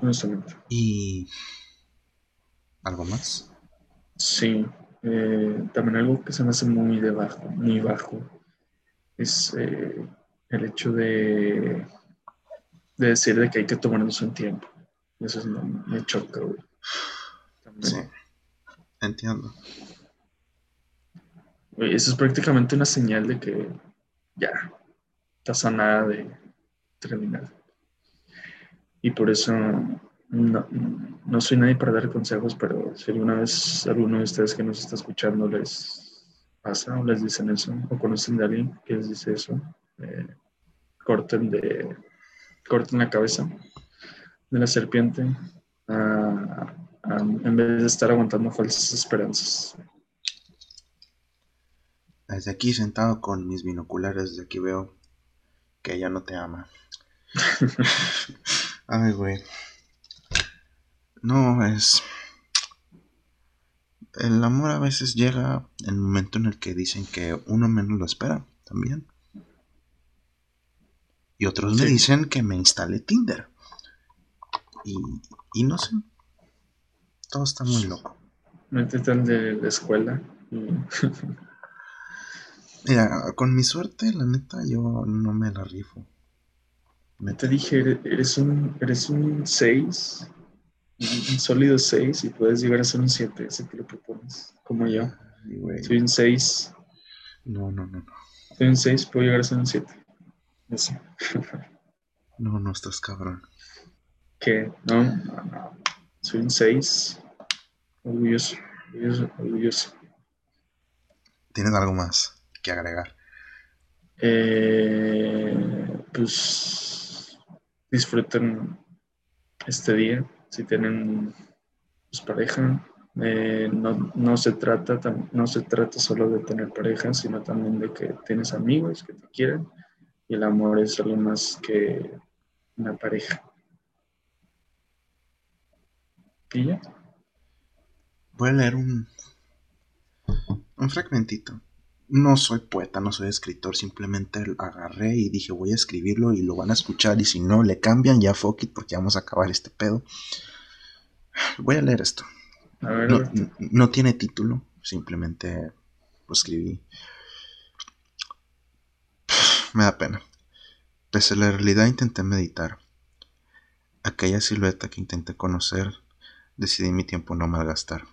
[SPEAKER 1] Honestamente.
[SPEAKER 2] Y... ¿Algo más?
[SPEAKER 1] Sí. Eh, también algo que se me hace muy de bajo, muy bajo, es eh, el hecho de, de decir de que hay que tomarnos un tiempo. Eso es, me, me choca, güey. También.
[SPEAKER 2] Sí. Entiendo.
[SPEAKER 1] Güey, Eso es prácticamente una señal de que ya estás a nada de terminar. Y por eso no, no soy nadie para dar consejos, pero si alguna vez alguno de ustedes que nos está escuchando les pasa o les dicen eso, o conocen de alguien que les dice eso, eh, corten de corten la cabeza de la serpiente en vez de estar aguantando falsas esperanzas.
[SPEAKER 2] Desde aquí sentado con mis binoculares, desde aquí veo que ella no te ama. Ay, güey. No, es... El amor a veces llega en el momento en el que dicen que uno menos lo espera, también. Y otros me dicen que me instale Tinder. Y, y no sé. Todo está muy loco.
[SPEAKER 1] Métete al de la escuela.
[SPEAKER 2] Mira, con mi suerte, la neta, yo no me la rifo.
[SPEAKER 1] Me te dije, eres un, eres un 6, un sólido 6 y puedes llegar a ser un 7 si te lo propones, como yo. Soy un 6.
[SPEAKER 2] No, no, no, no.
[SPEAKER 1] Soy un 6, puedo llegar a ser un 7.
[SPEAKER 2] no, no estás cabrón.
[SPEAKER 1] ¿Qué? No, no, no. Soy un 6. Orgulloso, orgulloso, orgulloso.
[SPEAKER 2] ¿Tienes algo más que agregar?
[SPEAKER 1] Eh, pues disfruten este día. Si tienen pues, pareja, eh, no, no, se trata, no se trata solo de tener pareja, sino también de que tienes amigos que te quieren y el amor es algo más que una pareja. ¿Y ya?
[SPEAKER 2] Voy a leer un, un fragmentito. No soy poeta, no soy escritor, simplemente agarré y dije voy a escribirlo y lo van a escuchar y si no le cambian ya fuck it porque vamos a acabar este pedo. Voy a leer esto. no, tiene título, simplemente lo escribí. Me da pena. Pese a la realidad intenté meditar. Aquella silueta que intenté conocer, decidí mi tiempo no malgastar.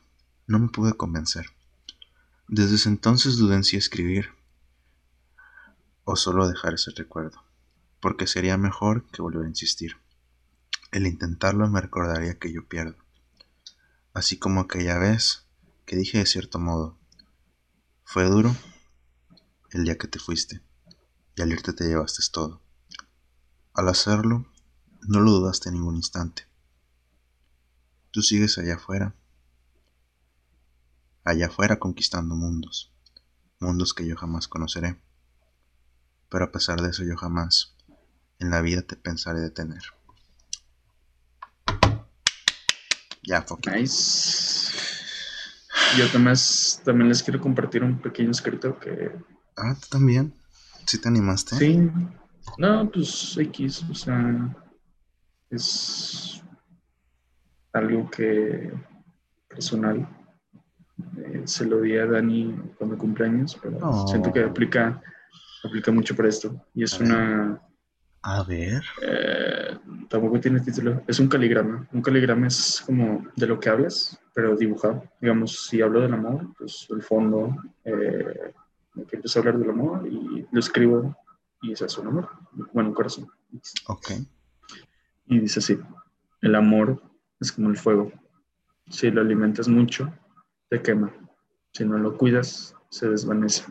[SPEAKER 2] No me pude convencer. Desde ese entonces dudé en si escribir o solo dejar ese recuerdo, porque sería mejor que volver a insistir. El intentarlo me recordaría que yo pierdo, así como aquella vez que dije de cierto modo, fue duro el día que te fuiste y al irte te llevaste todo. Al hacerlo, no lo dudaste ningún instante. Tú sigues allá afuera allá afuera conquistando mundos, mundos que yo jamás conoceré. Pero a pesar de eso yo jamás en la vida te pensaré detener. Ya, fuck
[SPEAKER 1] Nice. Yo también, también les quiero compartir un pequeño escrito que...
[SPEAKER 2] Ah, ¿tú también? ¿Sí te animaste?
[SPEAKER 1] Sí. No, pues X, o sea, es algo que personal eh, se lo di a Dani cuando cumpleaños, pero siento que aplica, aplica mucho para esto. Y es una...
[SPEAKER 2] A ver.
[SPEAKER 1] Eh, tampoco tiene título. Es un caligrama. Un caligrama es como de lo que hablas, pero dibujado. Digamos, si hablo del amor, pues el fondo, eh, que empiezo a hablar del amor y lo escribo y es eso, un amor. Bueno, un corazón.
[SPEAKER 2] Ok.
[SPEAKER 1] Y dice así, el amor es como el fuego. Si lo alimentas mucho, te quema. Si no lo cuidas, se desvanece.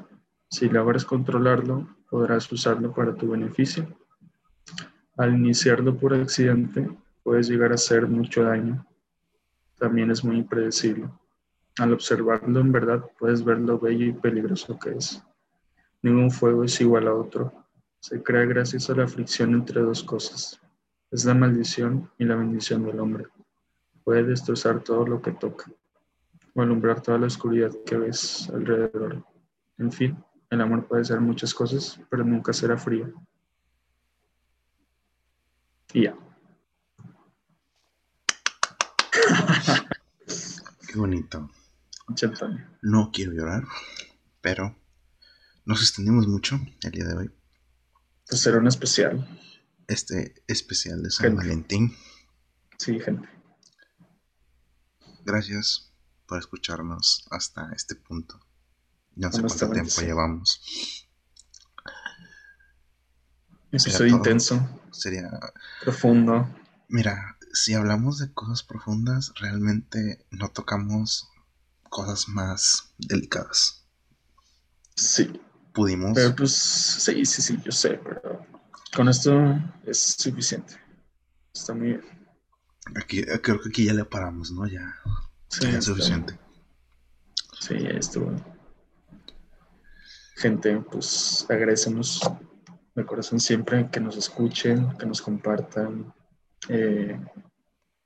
[SPEAKER 1] Si logras controlarlo, podrás usarlo para tu beneficio. Al iniciarlo por accidente, puedes llegar a hacer mucho daño. También es muy impredecible. Al observarlo en verdad, puedes ver lo bello y peligroso que es. Ningún fuego es igual a otro. Se crea gracias a la fricción entre dos cosas. Es la maldición y la bendición del hombre. Puede destrozar todo lo que toca o alumbrar toda la oscuridad que ves alrededor. En fin, el amor puede ser muchas cosas, pero nunca será frío. Y ya.
[SPEAKER 2] Qué bonito. No quiero llorar, pero nos extendimos mucho el día de hoy.
[SPEAKER 1] Pues será un especial.
[SPEAKER 2] Este especial de San Valentín.
[SPEAKER 1] Sí, gente.
[SPEAKER 2] Gracias por escucharnos hasta este punto. No sé cuánto tiempo llevamos.
[SPEAKER 1] Episodio intenso.
[SPEAKER 2] Sería.
[SPEAKER 1] Profundo.
[SPEAKER 2] Mira, si hablamos de cosas profundas, realmente no tocamos cosas más delicadas.
[SPEAKER 1] Sí.
[SPEAKER 2] Pudimos.
[SPEAKER 1] Pero pues, sí, sí, sí, yo sé, pero. con esto es suficiente. Está muy bien.
[SPEAKER 2] Aquí, creo que aquí ya le paramos, ¿no? Ya,
[SPEAKER 1] Sí,
[SPEAKER 2] es suficiente.
[SPEAKER 1] Sí, ya estuvo. Gente, pues agradecemos de corazón siempre que nos escuchen, que nos compartan. eh,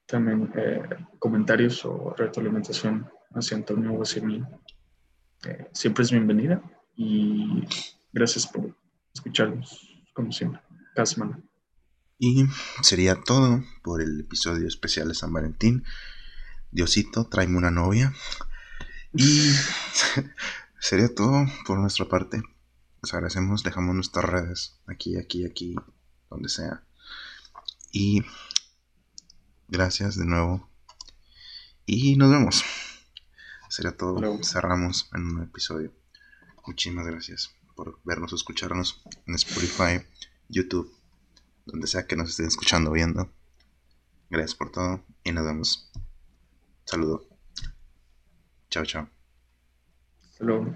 [SPEAKER 1] también eh, comentarios o retroalimentación hacia Antonio o hacia mí. Eh, siempre es bienvenida y gracias por escucharnos, como siempre, cada semana.
[SPEAKER 2] Y sería todo por el episodio especial de San Valentín. Diosito, tráeme una novia. Y sería todo por nuestra parte. Les agradecemos, dejamos nuestras redes aquí, aquí, aquí, donde sea. Y gracias de nuevo. Y nos vemos. Sería todo. Cerramos en un episodio. Muchísimas gracias por vernos escucharnos en Spotify, YouTube, donde sea que nos estén escuchando o viendo. Gracias por todo y nos vemos. Saludo. Chao, chao.
[SPEAKER 1] Luego.